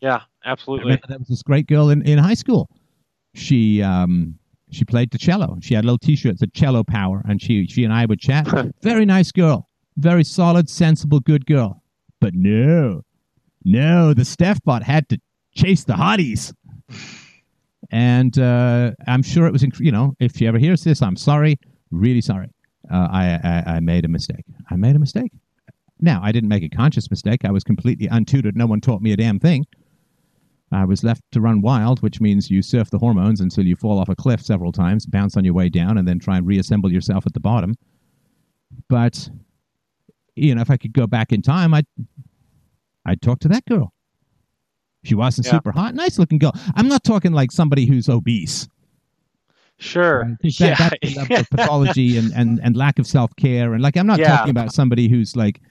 Yeah, I absolutely. remember there was this great girl in, in high school. She um she played the cello. She had a little T-shirt that cello power, and she she and I would chat. very nice girl, very solid, sensible, good girl. But no, no, the Stefbot had to chase the hotties. And uh, I'm sure it was, inc- you know, if she ever hears this, I'm sorry, really sorry. Uh, I, I I made a mistake. I made a mistake. Now, I didn't make a conscious mistake. I was completely untutored. No one taught me a damn thing. I was left to run wild, which means you surf the hormones until you fall off a cliff several times, bounce on your way down, and then try and reassemble yourself at the bottom. But, you know, if I could go back in time, I'd, I'd talk to that girl. She wasn't Yeah. super hot, nice looking girl. I'm not talking like somebody who's obese. Sure. I think yeah. that's pathology and, and, and lack of self care. And like, I'm not Yeah. talking about somebody who's like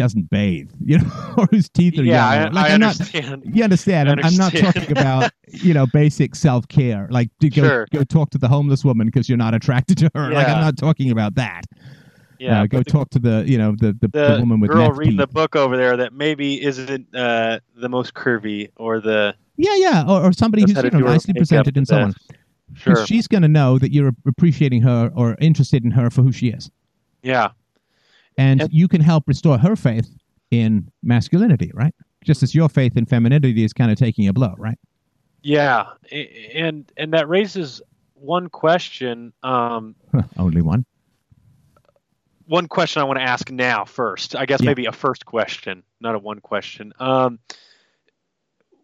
doesn't bathe, you know, or whose teeth are yeah, yellow. I, Like, I I'm not. understand. You understand? I I'm, I'm not talking about you know basic self care, like to go Sure. go talk to the homeless woman because you're not attracted to her. Like I'm not talking about that. Yeah, uh, go the, talk to the you know the the, the, the woman with girl reading the book over there that maybe isn't uh, the most curvy or the Yeah, yeah, or, or somebody who's you know nicely presented and so on. sure. Because she's going to know that you're appreciating her or interested in her for who she is. Yeah, and And- you can help restore her faith in masculinity, right? Just as your faith in femininity is kind of taking a blow, right? yeah, and and that raises one question. Um, Only one. one question I want to ask now first. I guess Yeah. maybe a first question, not a one question. Um,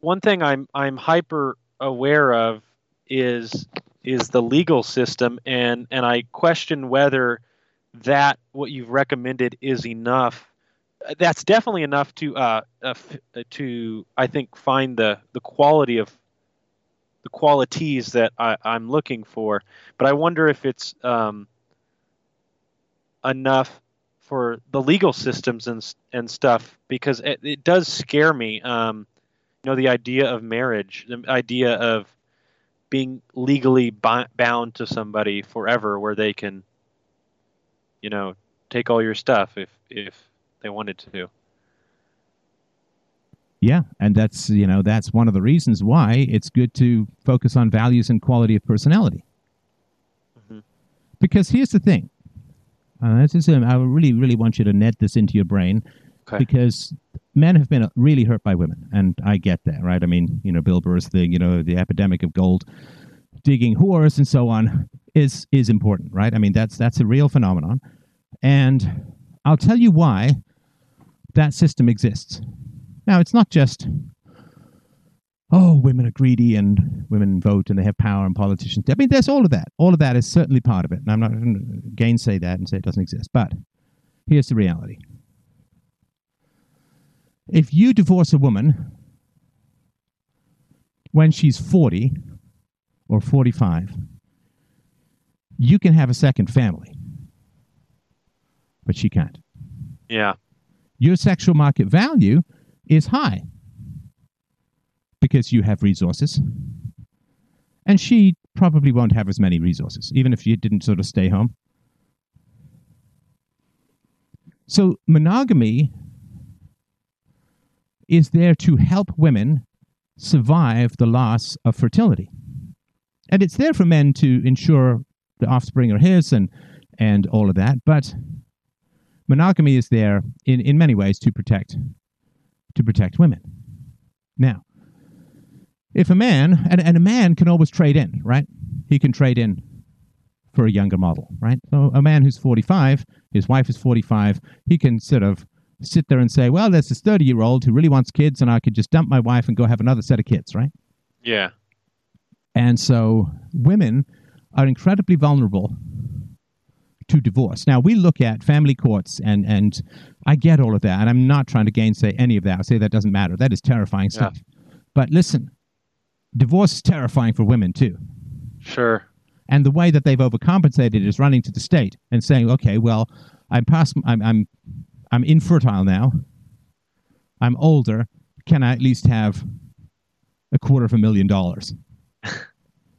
one thing I'm I'm hyper aware of is is the legal system, and and I question whether that what you've recommended is enough. That's definitely enough to uh, uh uh, to I think find the the quality of the qualities that I, I'm looking for. But I wonder if it's um, enough for the legal systems and and stuff because it, it does scare me. Um, you know, the idea of marriage, the idea of being legally bi- bound to somebody forever, where they can, you know, take all your stuff if if they wanted to. Yeah, and that's you know that's one of the reasons why it's good to focus on values and quality of personality. Mhm. Because here's the thing, uh, this is um, I really really want you to net this into your brain Okay. because men have been really hurt by women, and I get that, right? I mean, you know, Bill Burr's thing, you know, the epidemic of gold digging whores and so on is is important, right? I mean, that's that's a real phenomenon, and I'll tell you why that system exists. Now, it's not just oh, women are greedy and women vote and they have power and politicians. I mean, there's all of that. All of that is certainly part of it, and I'm not going to gainsay that and say it doesn't exist. But here's the reality: if you divorce a woman when she's 40 or 45, you can have a second family, but she can't. Yeah. Your sexual market value is high because you have resources. And she probably won't have as many resources, even if you didn't sort of stay home. So, monogamy is there to help women survive the loss of fertility. And it's there for men to ensure the offspring are his and, and all of that. But monogamy is there in, in many ways to protect to protect women. Now, if a man and, and a man can always trade in, right? He can trade in for a younger model, right? So a man who's 45, his wife is 45, he can sort of sit there and say, well, there's this 30 year old who really wants kids, and I could just dump my wife and go have another set of kids, right? Yeah. And so women are incredibly vulnerable to divorce. Now we look at family courts and and I get all of that and I'm not trying to gainsay any of that. I say that doesn't matter. That is terrifying Yeah. stuff. But listen, divorce is terrifying for women too. Sure. And the way that they've overcompensated is running to the state and saying, "Okay, well, I'm past I'm I'm I'm infertile now. I'm older. Can I at least have a quarter of a million dollars?"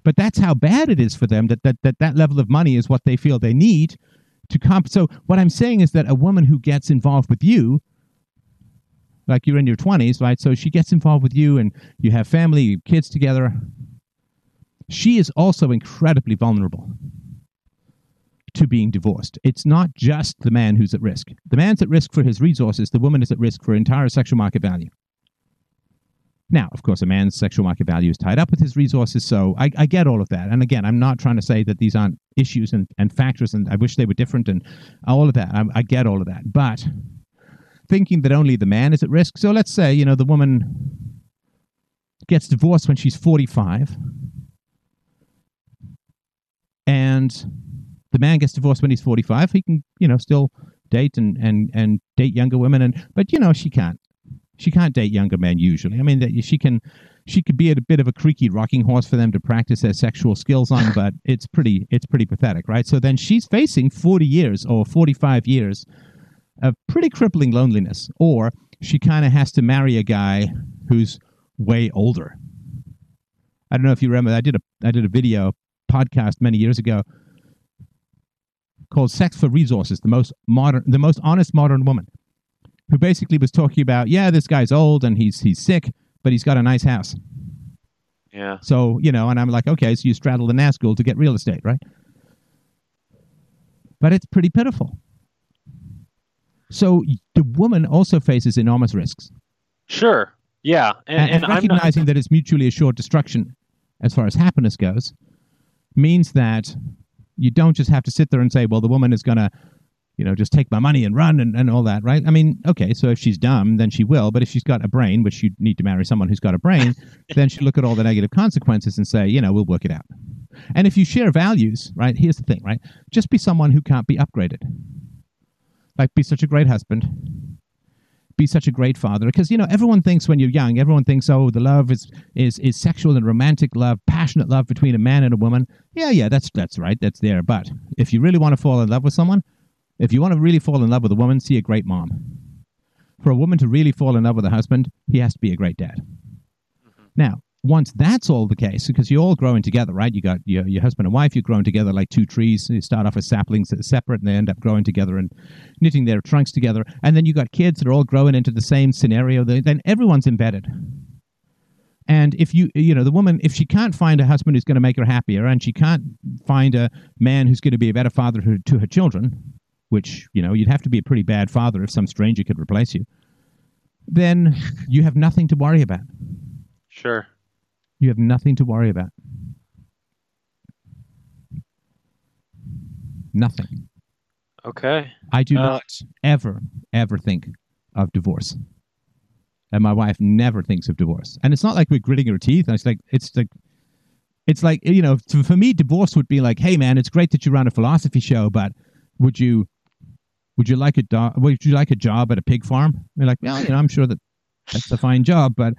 but that's how bad it is for them that that, that that level of money is what they feel they need to comp so what i'm saying is that a woman who gets involved with you like you're in your 20s right? So she gets involved with you and you have family you have kids together. She is also incredibly vulnerable to being divorced. It's not just the man who's at risk. The man's at risk for his resources. The woman is at risk for entire sexual market value now, of course, a man's sexual market value is tied up with his resources, so I, I get all of that. And again, I'm not trying to say that these aren't issues and, and factors, and I wish they were different and all of that. I, I get all of that. But thinking that only the man is at risk. So let's say, you know, the woman gets divorced when she's 45 and the man gets divorced when he's 45 he can you know still date and and and date younger women and but you know she can't she can't date younger men usually. I mean she can she could be a bit of a creaky rocking horse for them to practice their sexual skills on but it's pretty it's pretty pathetic right? So then she's facing 40 years or 45 years of pretty crippling loneliness or she kind of has to marry a guy who's way older. I don't know if you remember i did a i did a video podcast many years ago called Sex for Resources, the most modern, the most honest modern woman, who basically was talking about, yeah, this guy's old and he's he's sick, but he's got a nice house. Yeah. So you know, and I'm like, okay, so you straddle the Nazgul to get real estate, right? But it's pretty pitiful. So the woman also faces enormous risks. Sure. Yeah, and, and, and recognizing not... that it's mutually assured destruction, as far as happiness goes, means that you don't just have to sit there and say, well, the woman is going to, you know, just take my money and run and, and all that, right? I mean, okay, so if she's dumb, then she will. But if she's got a brain, which you need to marry someone who's got a brain, then she'll look at all the negative consequences and say, you know, we'll work it out. And if you share values, right, here's the thing, right? Just be someone who can't be upgraded. Like, be such a great husband, be such a great father because you know everyone thinks when you're young everyone thinks oh the love is is is sexual and romantic love passionate love between a man and a woman yeah yeah that's that's right that's there but if you really want to fall in love with someone if you want to really fall in love with a woman see a great mom for a woman to really fall in love with a husband he has to be a great dad mm-hmm. now once that's all the case, because you're all growing together, right? You got your, your husband and wife, you're growing together like two trees. You start off as saplings that are separate and they end up growing together and knitting their trunks together. And then you got kids that are all growing into the same scenario. Then everyone's embedded. And if you, you know, the woman, if she can't find a husband who's going to make her happier and she can't find a man who's going to be a better father to, to her children, which, you know, you'd have to be a pretty bad father if some stranger could replace you, then you have nothing to worry about. Sure. You have nothing to worry about. Nothing. Okay. I do uh, not ever, ever think of divorce. And my wife never thinks of divorce. And it's not like we're gritting our teeth. It's like, it's like, it's like, you know, for me, divorce would be like, hey, man, it's great that you run a philosophy show, but would you, would you like a do- would you like a job at a pig farm? You're like, well, you know, I'm sure that that's a fine job, but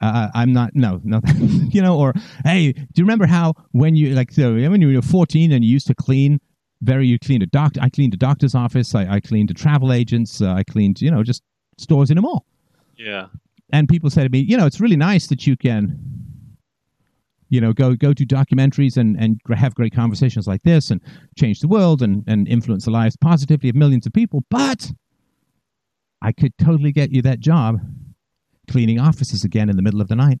uh, I'm not no no you know or hey do you remember how when you like so when you were 14 and you used to clean very you cleaned a doctor I cleaned a doctor's office I, I cleaned a travel agents uh, I cleaned you know just stores in a mall yeah and people say to me you know it's really nice that you can you know go go do documentaries and and have great conversations like this and change the world and and influence the lives positively of millions of people but I could totally get you that job cleaning offices again in the middle of the night.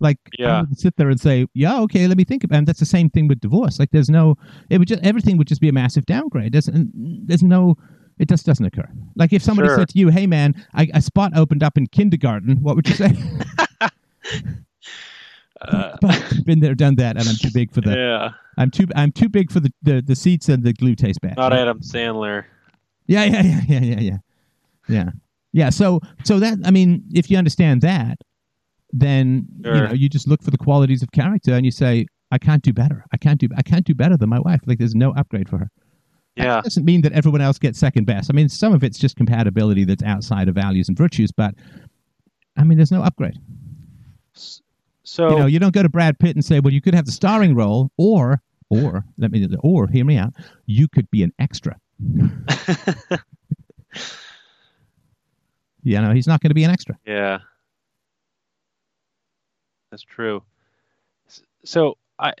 Like, yeah, sit there and say, yeah, okay, let me think about. And that's the same thing with divorce. Like, there's no, it would just everything would just be a massive downgrade. There's, there's no, it just doesn't occur. Like, if somebody sure. said to you, hey man, I, a spot opened up in kindergarten, what would you say? uh, been there, done that, and I'm too big for the. Yeah. I'm too. I'm too big for the, the, the seats, and the glue tastes bad. Not Adam Sandler. Yeah, yeah, yeah, yeah, yeah, yeah. Yeah. Yeah, so so that I mean, if you understand that, then sure. you know you just look for the qualities of character and you say, I can't do better. I can't do I can't do better than my wife. Like there's no upgrade for her. Yeah. That doesn't mean that everyone else gets second best. I mean, some of it's just compatibility that's outside of values and virtues, but I mean, there's no upgrade. So you know, you don't go to Brad Pitt and say, "Well, you could have the starring role," or, or let me, or hear me out, you could be an extra. You know, he's not going to be an extra. Yeah, that's true. So I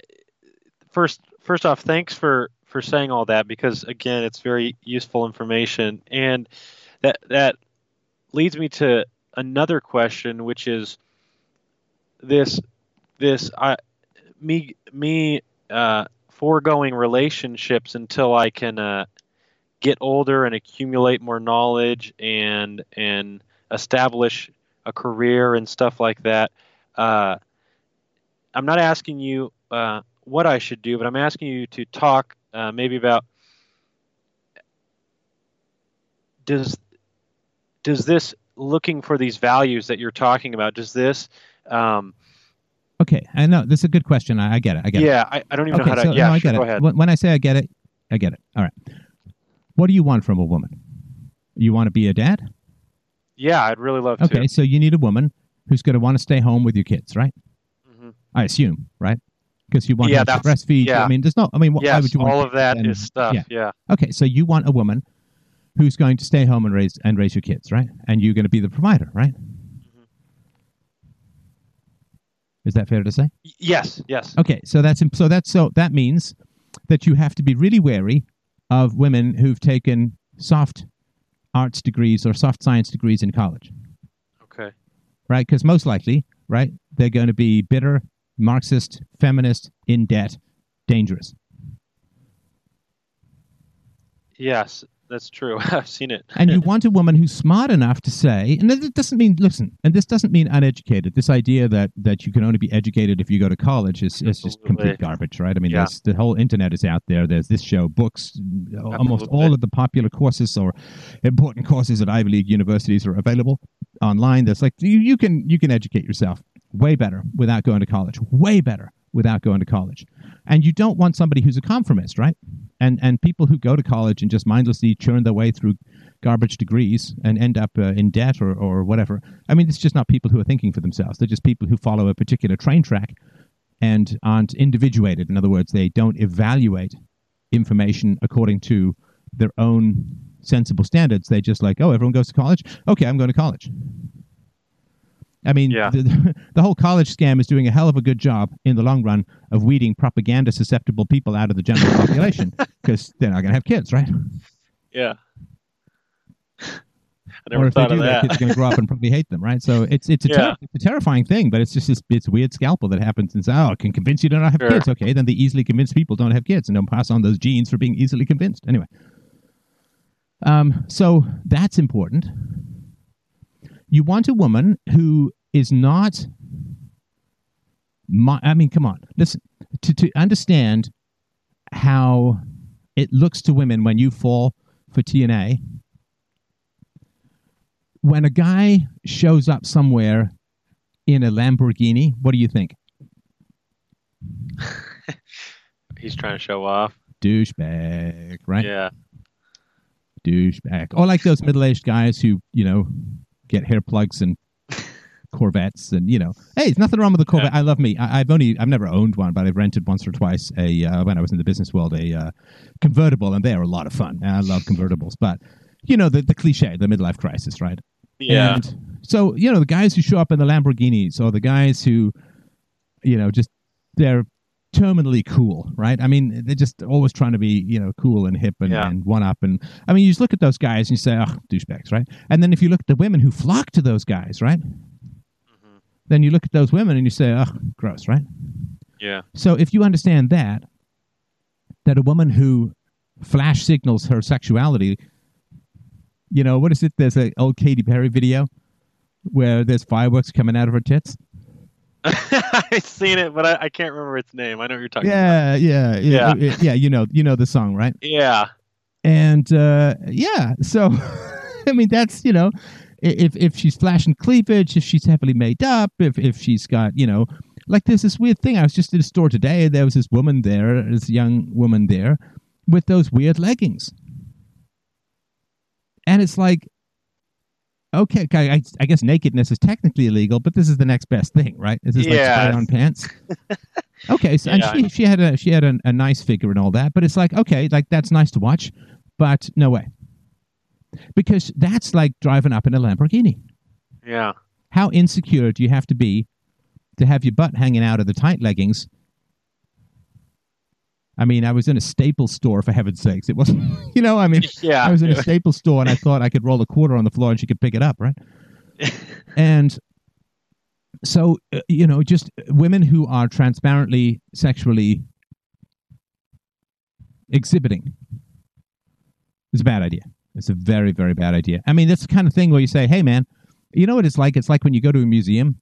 first first off, thanks for for saying all that because again, it's very useful information, and that that leads me to another question, which is this this I me me uh, foregoing relationships until I can uh, get older and accumulate more knowledge and and establish a career and stuff like that. Uh, I'm not asking you uh, what I should do, but I'm asking you to talk uh, maybe about does does this looking for these values that you're talking about? Does this um, Okay, I know this is a good question. I, I get it. I get yeah, it. I, I don't even okay, know how to. yeah, no, I sure, get go it. ahead. When, when I say I get it, I get it. All right. What do you want from a woman? You want to be a dad? Yeah, I'd really love Okay, to. Okay, so you need a woman who's going to want to stay home with your kids, right? hmm I assume, right? Because you want Yeah, to breastfeed. yeah. I mean, there's no. I mean, wh- why Yes, would you want all of that is and- stuff. yeah. Yeah. Okay, so you want a woman who's going to stay home and raise and raise your kids, right? And you're going to be the provider, right? Mm-hmm. Is that fair to say? Yes. Yes. Okay, so that's so that's so that means that you have to be really wary of women who've taken soft arts degrees or soft science degrees in college, Okay. right? Because most likely, right, they're going to be bitter, Marxist, feminist, in debt, dangerous. Yes, that's true. I've seen it. And you want a woman who's smart enough to say, and it doesn't mean, listen, and this doesn't mean uneducated. This idea that, that you can only be educated if you go to college is, is just complete garbage, right? I mean, Yeah. the whole internet is out there. There's this show, books, almost all of the popular courses or important courses at Ivy League universities are available online. There's like, you, you can, you can educate yourself way better without going to college, way better without going to college. And you don't want somebody who's a conformist, right? And, and people who go to college and just mindlessly churn their way through garbage degrees and end up uh, in debt or, or whatever. I mean, it's just not people who are thinking for themselves. They're just people who follow a particular train track and aren't individuated. In other words, they don't evaluate information according to their own sensible standards. They just like, oh, everyone goes to college. Okay, I'm going to college. I mean, Yeah. the, the whole college scam is doing a hell of a good job in the long run of weeding propaganda susceptible people out of the general population because they're not going to have kids, right? Yeah. I or never if they do, of that. kids are going to grow up and probably hate them, right? So it's it's a, ter- Yeah. it's a terrifying thing, but it's just this it's weird scalpel that happens and say, oh, it can convince you to not have Sure. kids. Okay, then the easily convinced people don't have kids and don't pass on those genes for being easily convinced. Anyway, um, so that's important. You want a woman who is not. I mean, come on, listen to to understand how it looks to women when you fall for TNA when a guy shows up somewhere in a Lamborghini, what do you think? He's trying to show off. Douchebag, right? Yeah. Douchebag. Or like those middle-aged guys who, you know, get hair plugs and Corvettes, and you know, hey, it's nothing wrong with the Corvette. I love me. I, I've only, I've never owned one, but I've rented once or twice a uh, when I was in the business world a uh, convertible, and they are a lot of fun. I love convertibles, but you know the the cliche, the midlife crisis, right? Yeah. And so, you know, the guys who show up in the Lamborghinis or the guys who, you know, just they're terminally cool, right? I mean, they're just always trying to be, you know, cool and hip and, Yeah. and one up. And I mean, you just look at those guys and you say, oh, douchebags, right? And then if you look at the women who flock to those guys, right? Mhm. Then you look at those women and you say, oh, gross, right? Yeah. So if you understand that, that a woman who flash signals her sexuality, you know, what is it? There's an old Katy Perry video where there's fireworks coming out of her tits. I've seen it, but I, I can't remember its name. I know what you're talking about. Yeah, yeah, yeah, yeah, yeah. You know, you know the song, right? Yeah. And uh, yeah, so I mean, that's you know, if if she's flashing cleavage, if she's heavily made up, if if she's got you know, like there's this weird thing. I was just in a store today. There was this woman there, this young woman there, with those weird leggings, and it's like. Okay, I, I guess nakedness is technically illegal, but this is the next best thing, right? This is like Yeah. on pants. okay, so Yeah. and she she had a she had a, a nice figure and all that, but it's like okay, like that's nice to watch, but no way, because that's like driving up in a Lamborghini. Yeah. How insecure do you have to be to have your butt hanging out of the tight leggings? I mean, I was in a Staples store for heaven's sakes. It wasn't, you know, I mean, Yeah. I was in a Staples store and I thought I could roll a quarter on the floor and she could pick it up, right? and so, uh, you know, just women who are transparently sexually exhibiting is a bad idea. It's a very, very bad idea. I mean, that's the kind of thing where you say, hey, man, you know what it's like? It's like when you go to a museum.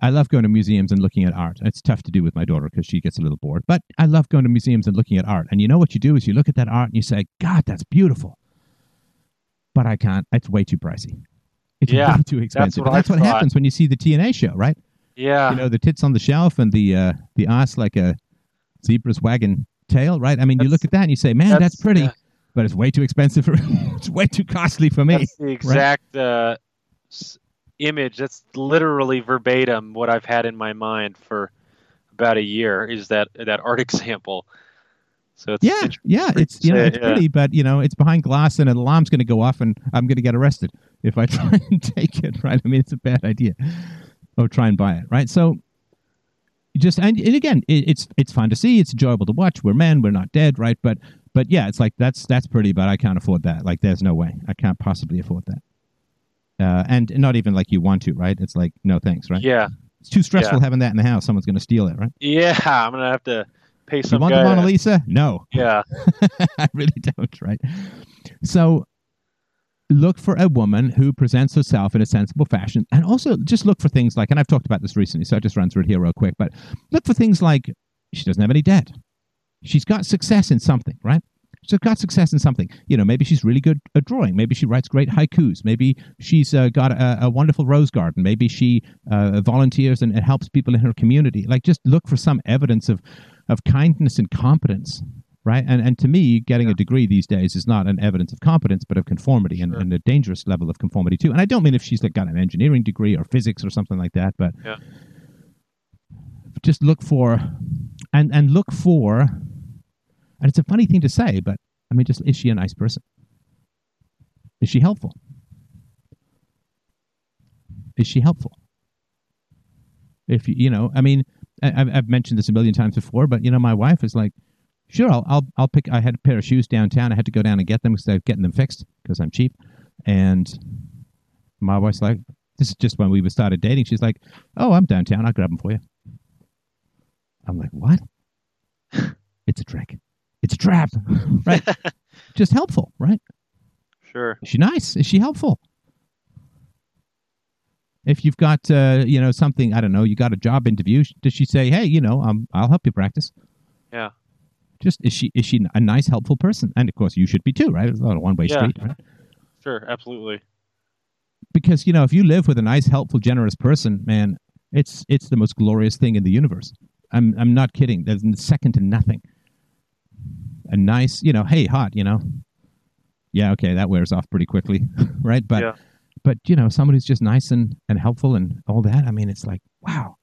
I love going to museums and looking at art. It's tough to do with my daughter because she gets a little bored. But I love going to museums and looking at art. And you know what you do is you look at that art and you say, God, that's beautiful. But I can't. It's way too pricey. It's Yeah, way too expensive. what that's what happens when you see the TNA show, right? Yeah. you know, the tits on the shelf and the uh, the ass like a zebra's wagon tail, right? I mean, you look at that and you say, man, that's, that's- pretty, yeah. but it's way too expensive for it's way too costly for me. That's the exact uh, s- image. That's literally verbatim what I've had in my mind for about a year. Is that that art example? So it's Yeah, interesting yeah, it's you know it's yeah. pretty, but you know it's behind glass and an alarm's going to go off and I'm going to get arrested if I try and take it. Right? I mean, it's a bad idea. Or try and buy it. Right? So just and, and again, it, it's it's fun to see. It's enjoyable to watch. We're men. We're not dead. Right? But but yeah, it's like that's that's pretty, but I can't afford that. Like, there's no way I can't possibly afford that. Uh, and not even like you want to, right? It's like no thanks, right? Yeah, It's too stressful Yeah. having that in the house. Someone's going to steal it, right? yeah. I'm gonna have to pay some. You want guy. the Mona Lisa? No, yeah, I really don't, right? So look for a woman who presents herself in a sensible fashion and also just look for things like and I've talked about this recently, so I'll just run through it here real quick, but look for things like she doesn't have any debt. She's got success in something, right? She's got success in something. You know, maybe she's really good at drawing. Maybe she writes great haikus. Maybe she's uh, got a, a wonderful rose garden. Maybe she uh, volunteers and, and helps people in her community. Like, just look for some evidence of, of kindness and competence, right? And and to me, getting a degree these days is not an evidence of competence, but of conformity and, and a dangerous level of conformity too. And I don't mean if she's like got an engineering degree or physics or something like that, but Yeah. just look for and and look for and it's a funny thing to say, but I mean, just is she a nice person? Is she helpful? Is she helpful? If you, you know, I mean, I- I've, I've mentioned this a million times before, but you know, my wife is like, sure, I'll, I'll, I'll pick. I had a pair of shoes downtown. I had to go down and get them instead of getting them fixed because I'm cheap. And my wife's like, this is just when we started dating. She's like, oh, I'm downtown. I'll grab them for you. I'm like, what? it's a trick. It's a trap, right? just helpful, right? sure. Is she nice? Is she helpful? If you've got, uh, you know, something I don't know, you got a job interview. Does she say, "Hey, you know, um, I'll help you practice"? Yeah. Just is she is she a nice, helpful person? And of course, you should be too, right? It's not a one way Yeah. street, right? Sure. Absolutely. Because you know, if you live with a nice, helpful, generous person, man, it's it's the most glorious thing in the universe. I'm I'm not kidding. There's second to nothing. A nice, you know, hey, hot, you know. Yeah, okay, that wears off pretty quickly, right? But Yeah. but you know, someone who's just nice and, and helpful and all that. I mean, it's like, wow.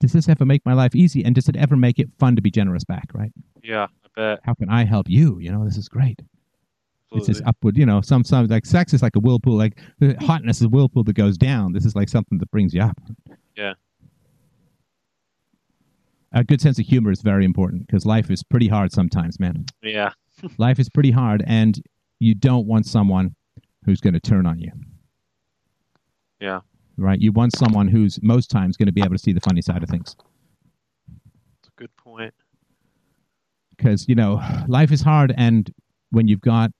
Does this ever make my life easy? And does it ever make it fun to be generous back, right? Yeah. I bet. How can I help you? You know, this is great. It's Absolutely. this upward, you know, some some like sex is like a whirlpool, like the hotness is a whirlpool that goes down. This is like something that brings you up. Yeah. A good sense of humor is very important because life is pretty hard sometimes, man. Yeah. life is pretty hard, and you don't want someone who's going to turn on you, Yeah. right? You want someone who's most times going to be able to see the funny side of things. That's a good point. because you know life is hard and when you've got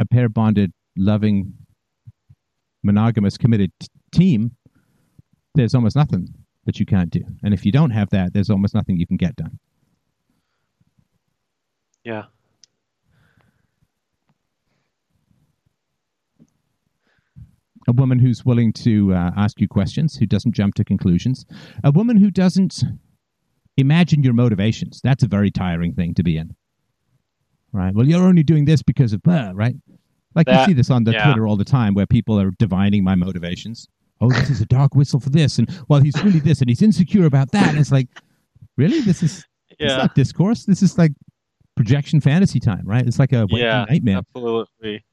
a pair bonded loving monogamous committed t- team there's almost nothing that you can't do. And if you don't have that there's almost nothing you can get done. Yeah. a woman who's willing to uh, ask you questions who doesn't jump to conclusions. A woman who doesn't imagine your motivations. That's a very tiring thing to be in. Right? Well you're only doing this because of blah, right? Like you see this on the yeah. twitter all the time where people are divining my motivations oh this is a dog whistle for this and well he's really this and he's insecure about that and it's like really this is it's Yeah. not discourse this is like projection fantasy time right it's like a Yeah. nightmare Absolutely.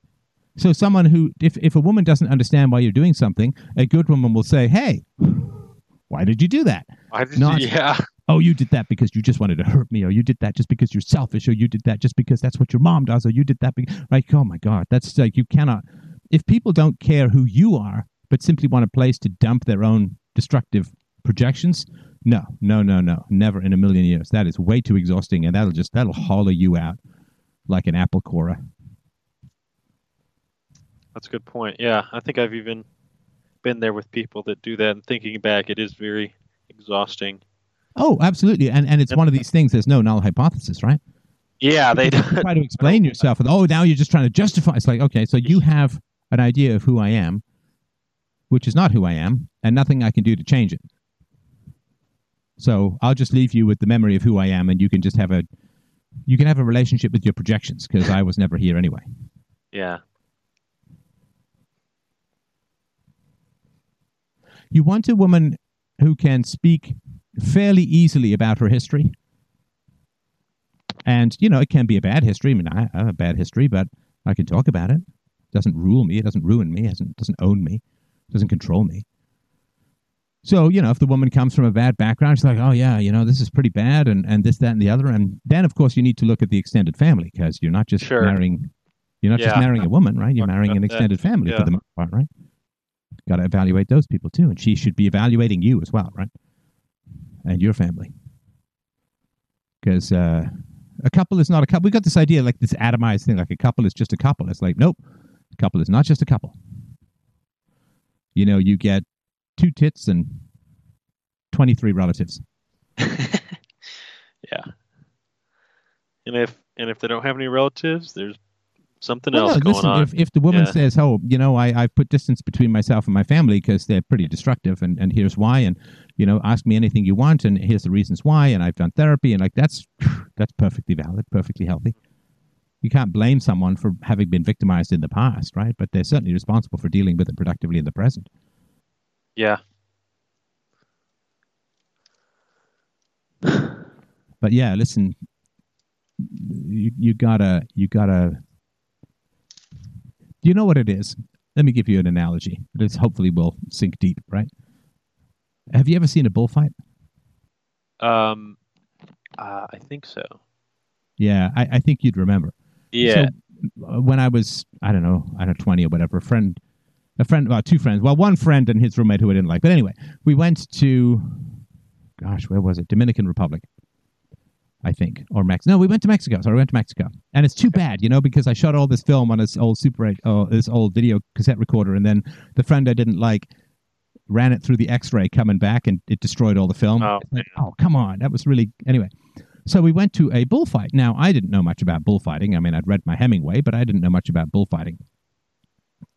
so someone who, if, if a woman doesn't understand why you're doing something, a good woman will say, "Hey, why did you do that? I did, Not- yeah. Oh, you did that because you just wanted to hurt me, or you did that just because you're selfish, or you did that just because that's what your mom does, or you did that." Be-. Like, oh my God, that's like you cannot. If people don't care who you are, but simply want a place to dump their own destructive projections, no, no, no, no, never in a million years. That is way too exhausting, and that'll just that'll hollow you out like an apple core. That's a good point. Yeah. I think I've even been there with people that do that and thinking back, it is very exhausting. Oh, absolutely. And and it's one of these things. There's no null hypothesis, right? Yeah. They try to explain yourself oh, now you're just trying to justify. It's like, okay, so you have an idea of who I am, which is not who I am, and nothing I can do to change it. So I'll just leave you with the memory of who I am, and you can just have a you can have a relationship with your projections because I was never here anyway. Yeah. You want a woman who can speak fairly easily about her history. And, you know, it can be a bad history. I mean, I have a bad history, but I can talk about it. It doesn't rule me. It doesn't ruin me. It doesn't, doesn't own me. Doesn't control me. So, you know, if the woman comes from a bad background, she's like, oh, yeah, you know, this is pretty bad and, and this, that, and the other. And then, of course, you need to look at the extended family because you're not just Sure. marrying, you're not just marrying a woman, right? You're marrying an extended family Yeah. for the most part, right? Got to evaluate those people too. And she should be evaluating you as well, right? And your family. Because uh, a couple is not a couple. We got this idea, like this atomized thing, like a couple is just a couple. It's like, nope, a couple is not just a couple. You know, you get two tits and 23 relatives. yeah. And if and if they don't have any relatives, there's something Well, else no, going listen, on. If, if the woman Yeah. says, "Oh, you know, I I've put distance between myself and my family because they're pretty destructive, and and here's why," and you know, ask me anything you want, and here's the reasons why, and I've done therapy, and like that's that's perfectly valid, perfectly healthy. You can't blame someone for having been victimized in the past, right? But they're certainly responsible for dealing with it productively in the present. yeah. But yeah, listen, you you gotta you gotta. Do you know what it is? Let me give you an analogy. This hopefully will sink deep, right? Have you ever seen a bullfight? Um uh, I think so. Yeah, I, I think you'd remember. Yeah. So, uh, when I was, I don't know, I don't know, twenty or whatever, a friend, a friend, well, two friends, well, one friend and his roommate who I didn't like. But anyway, we went to, gosh, where was it? Dominican Republic, I think, or Mexico. No, we went to Mexico. Sorry, we went to Mexico, and it's too bad, you know, because I shot all this film on this old Super 8, oh, this old video cassette recorder, and then the friend I didn't like ran it through the X-ray coming back, and it destroyed all the film. Oh, like, oh, come on, that was really anyway. So we went to a bullfight. Now, I didn't know much about bullfighting. I mean, I'd read my Hemingway, but I didn't know much about bullfighting.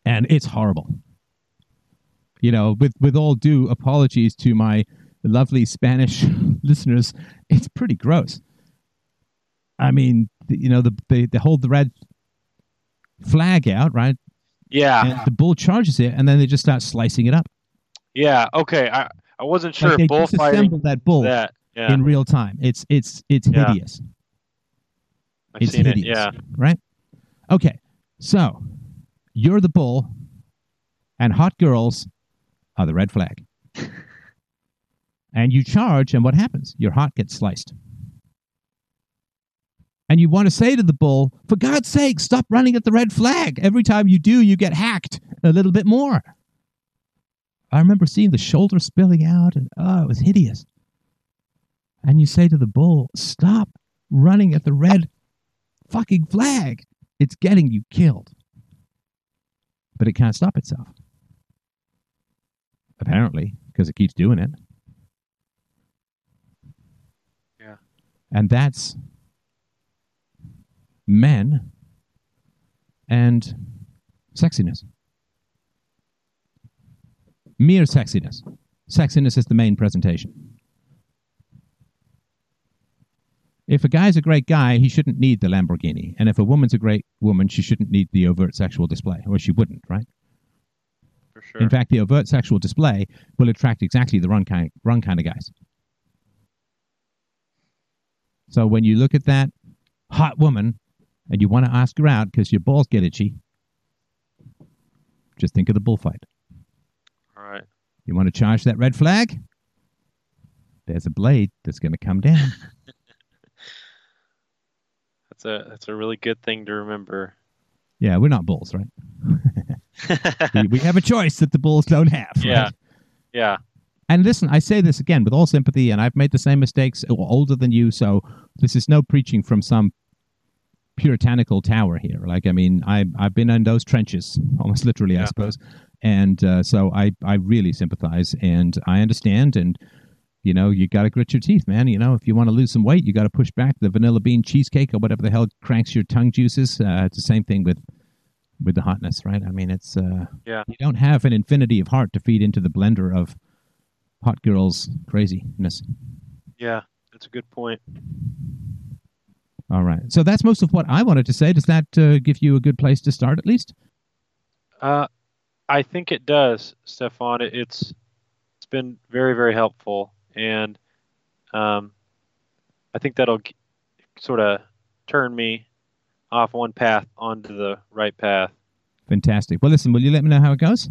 And it's horrible. You know, with, with all due apologies to my lovely Spanish listeners, it's pretty gross. I mean, you know, the, they, they hold the red flag out, right? yeah. And the bull charges it, and then they just start slicing it up. Yeah. Okay. I I wasn't sure like if bullfighting that bull that. Yeah. in real time. It's it's it's Yeah. hideous. I've it's seen it. hideous. Yeah. Right? Okay. So you're the bull and hot girls are the red flag. and you charge, and what happens? Your heart gets sliced. And you want to say to the bull, for God's sake, stop running at the red flag. Every time you do, you get hacked a little bit more. I remember seeing the shoulder spilling out, and oh, it was hideous. And you say to the bull, stop running at the red fucking flag. It's getting you killed. But it can't stop itself. Apparently, because it keeps doing it. Yeah. And that's men and sexiness. Mere sexiness. Sexiness is the main presentation. If a guy's a great guy, he shouldn't need the Lamborghini. And if a woman's a great woman, she shouldn't need the overt sexual display, or she wouldn't, right? For sure. In fact, the overt sexual display will attract exactly the wrong kind, wrong kind of guys. So when you look at that hot woman and you want to ask her out because your balls get itchy, just think of the bullfight. All right. You want to charge that red flag? There's a blade that's going to come down. That's a that's a really good thing to remember. yeah, we're not bulls, right? we, we have a choice that the bulls don't have. right? Yeah. yeah. And listen, I say this again with all sympathy, and I've made the same mistakes, or older than you, so this is no preaching from some puritanical tower here. Like, I mean, I, I've been in those trenches, almost literally, I suppose. And uh, so I, I really sympathize, and I understand. And, you know, you got to grit your teeth, man. You know, if you want to lose some weight, you got to push back the vanilla bean cheesecake or whatever the hell cranks your tongue juices. Uh, it's the same thing with with the hotness, right? I mean, it's uh, Yeah. You don't have an infinity of heart to feed into the blender of hot girls craziness. Yeah, that's a good point. All right. So that's most of what I wanted to say. Does that uh, give you a good place to start, at least? Uh, I think it does, Stefan. It's it's been very very helpful, and um, I think that'll g- sort of turn me off one path onto the right path. Fantastic. Well, listen. Will you let me know how it goes?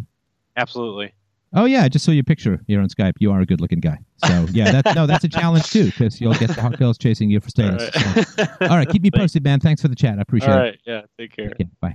Absolutely. Oh yeah, I just saw your picture here on Skype. You are a good-looking guy. So yeah, that, no, that's a challenge too, because you'll get the hot girls chasing you for All status. right. So- all right, keep me posted, man. Thanks for the chat. I appreciate All it. right. Yeah. Take care. Okay, bye.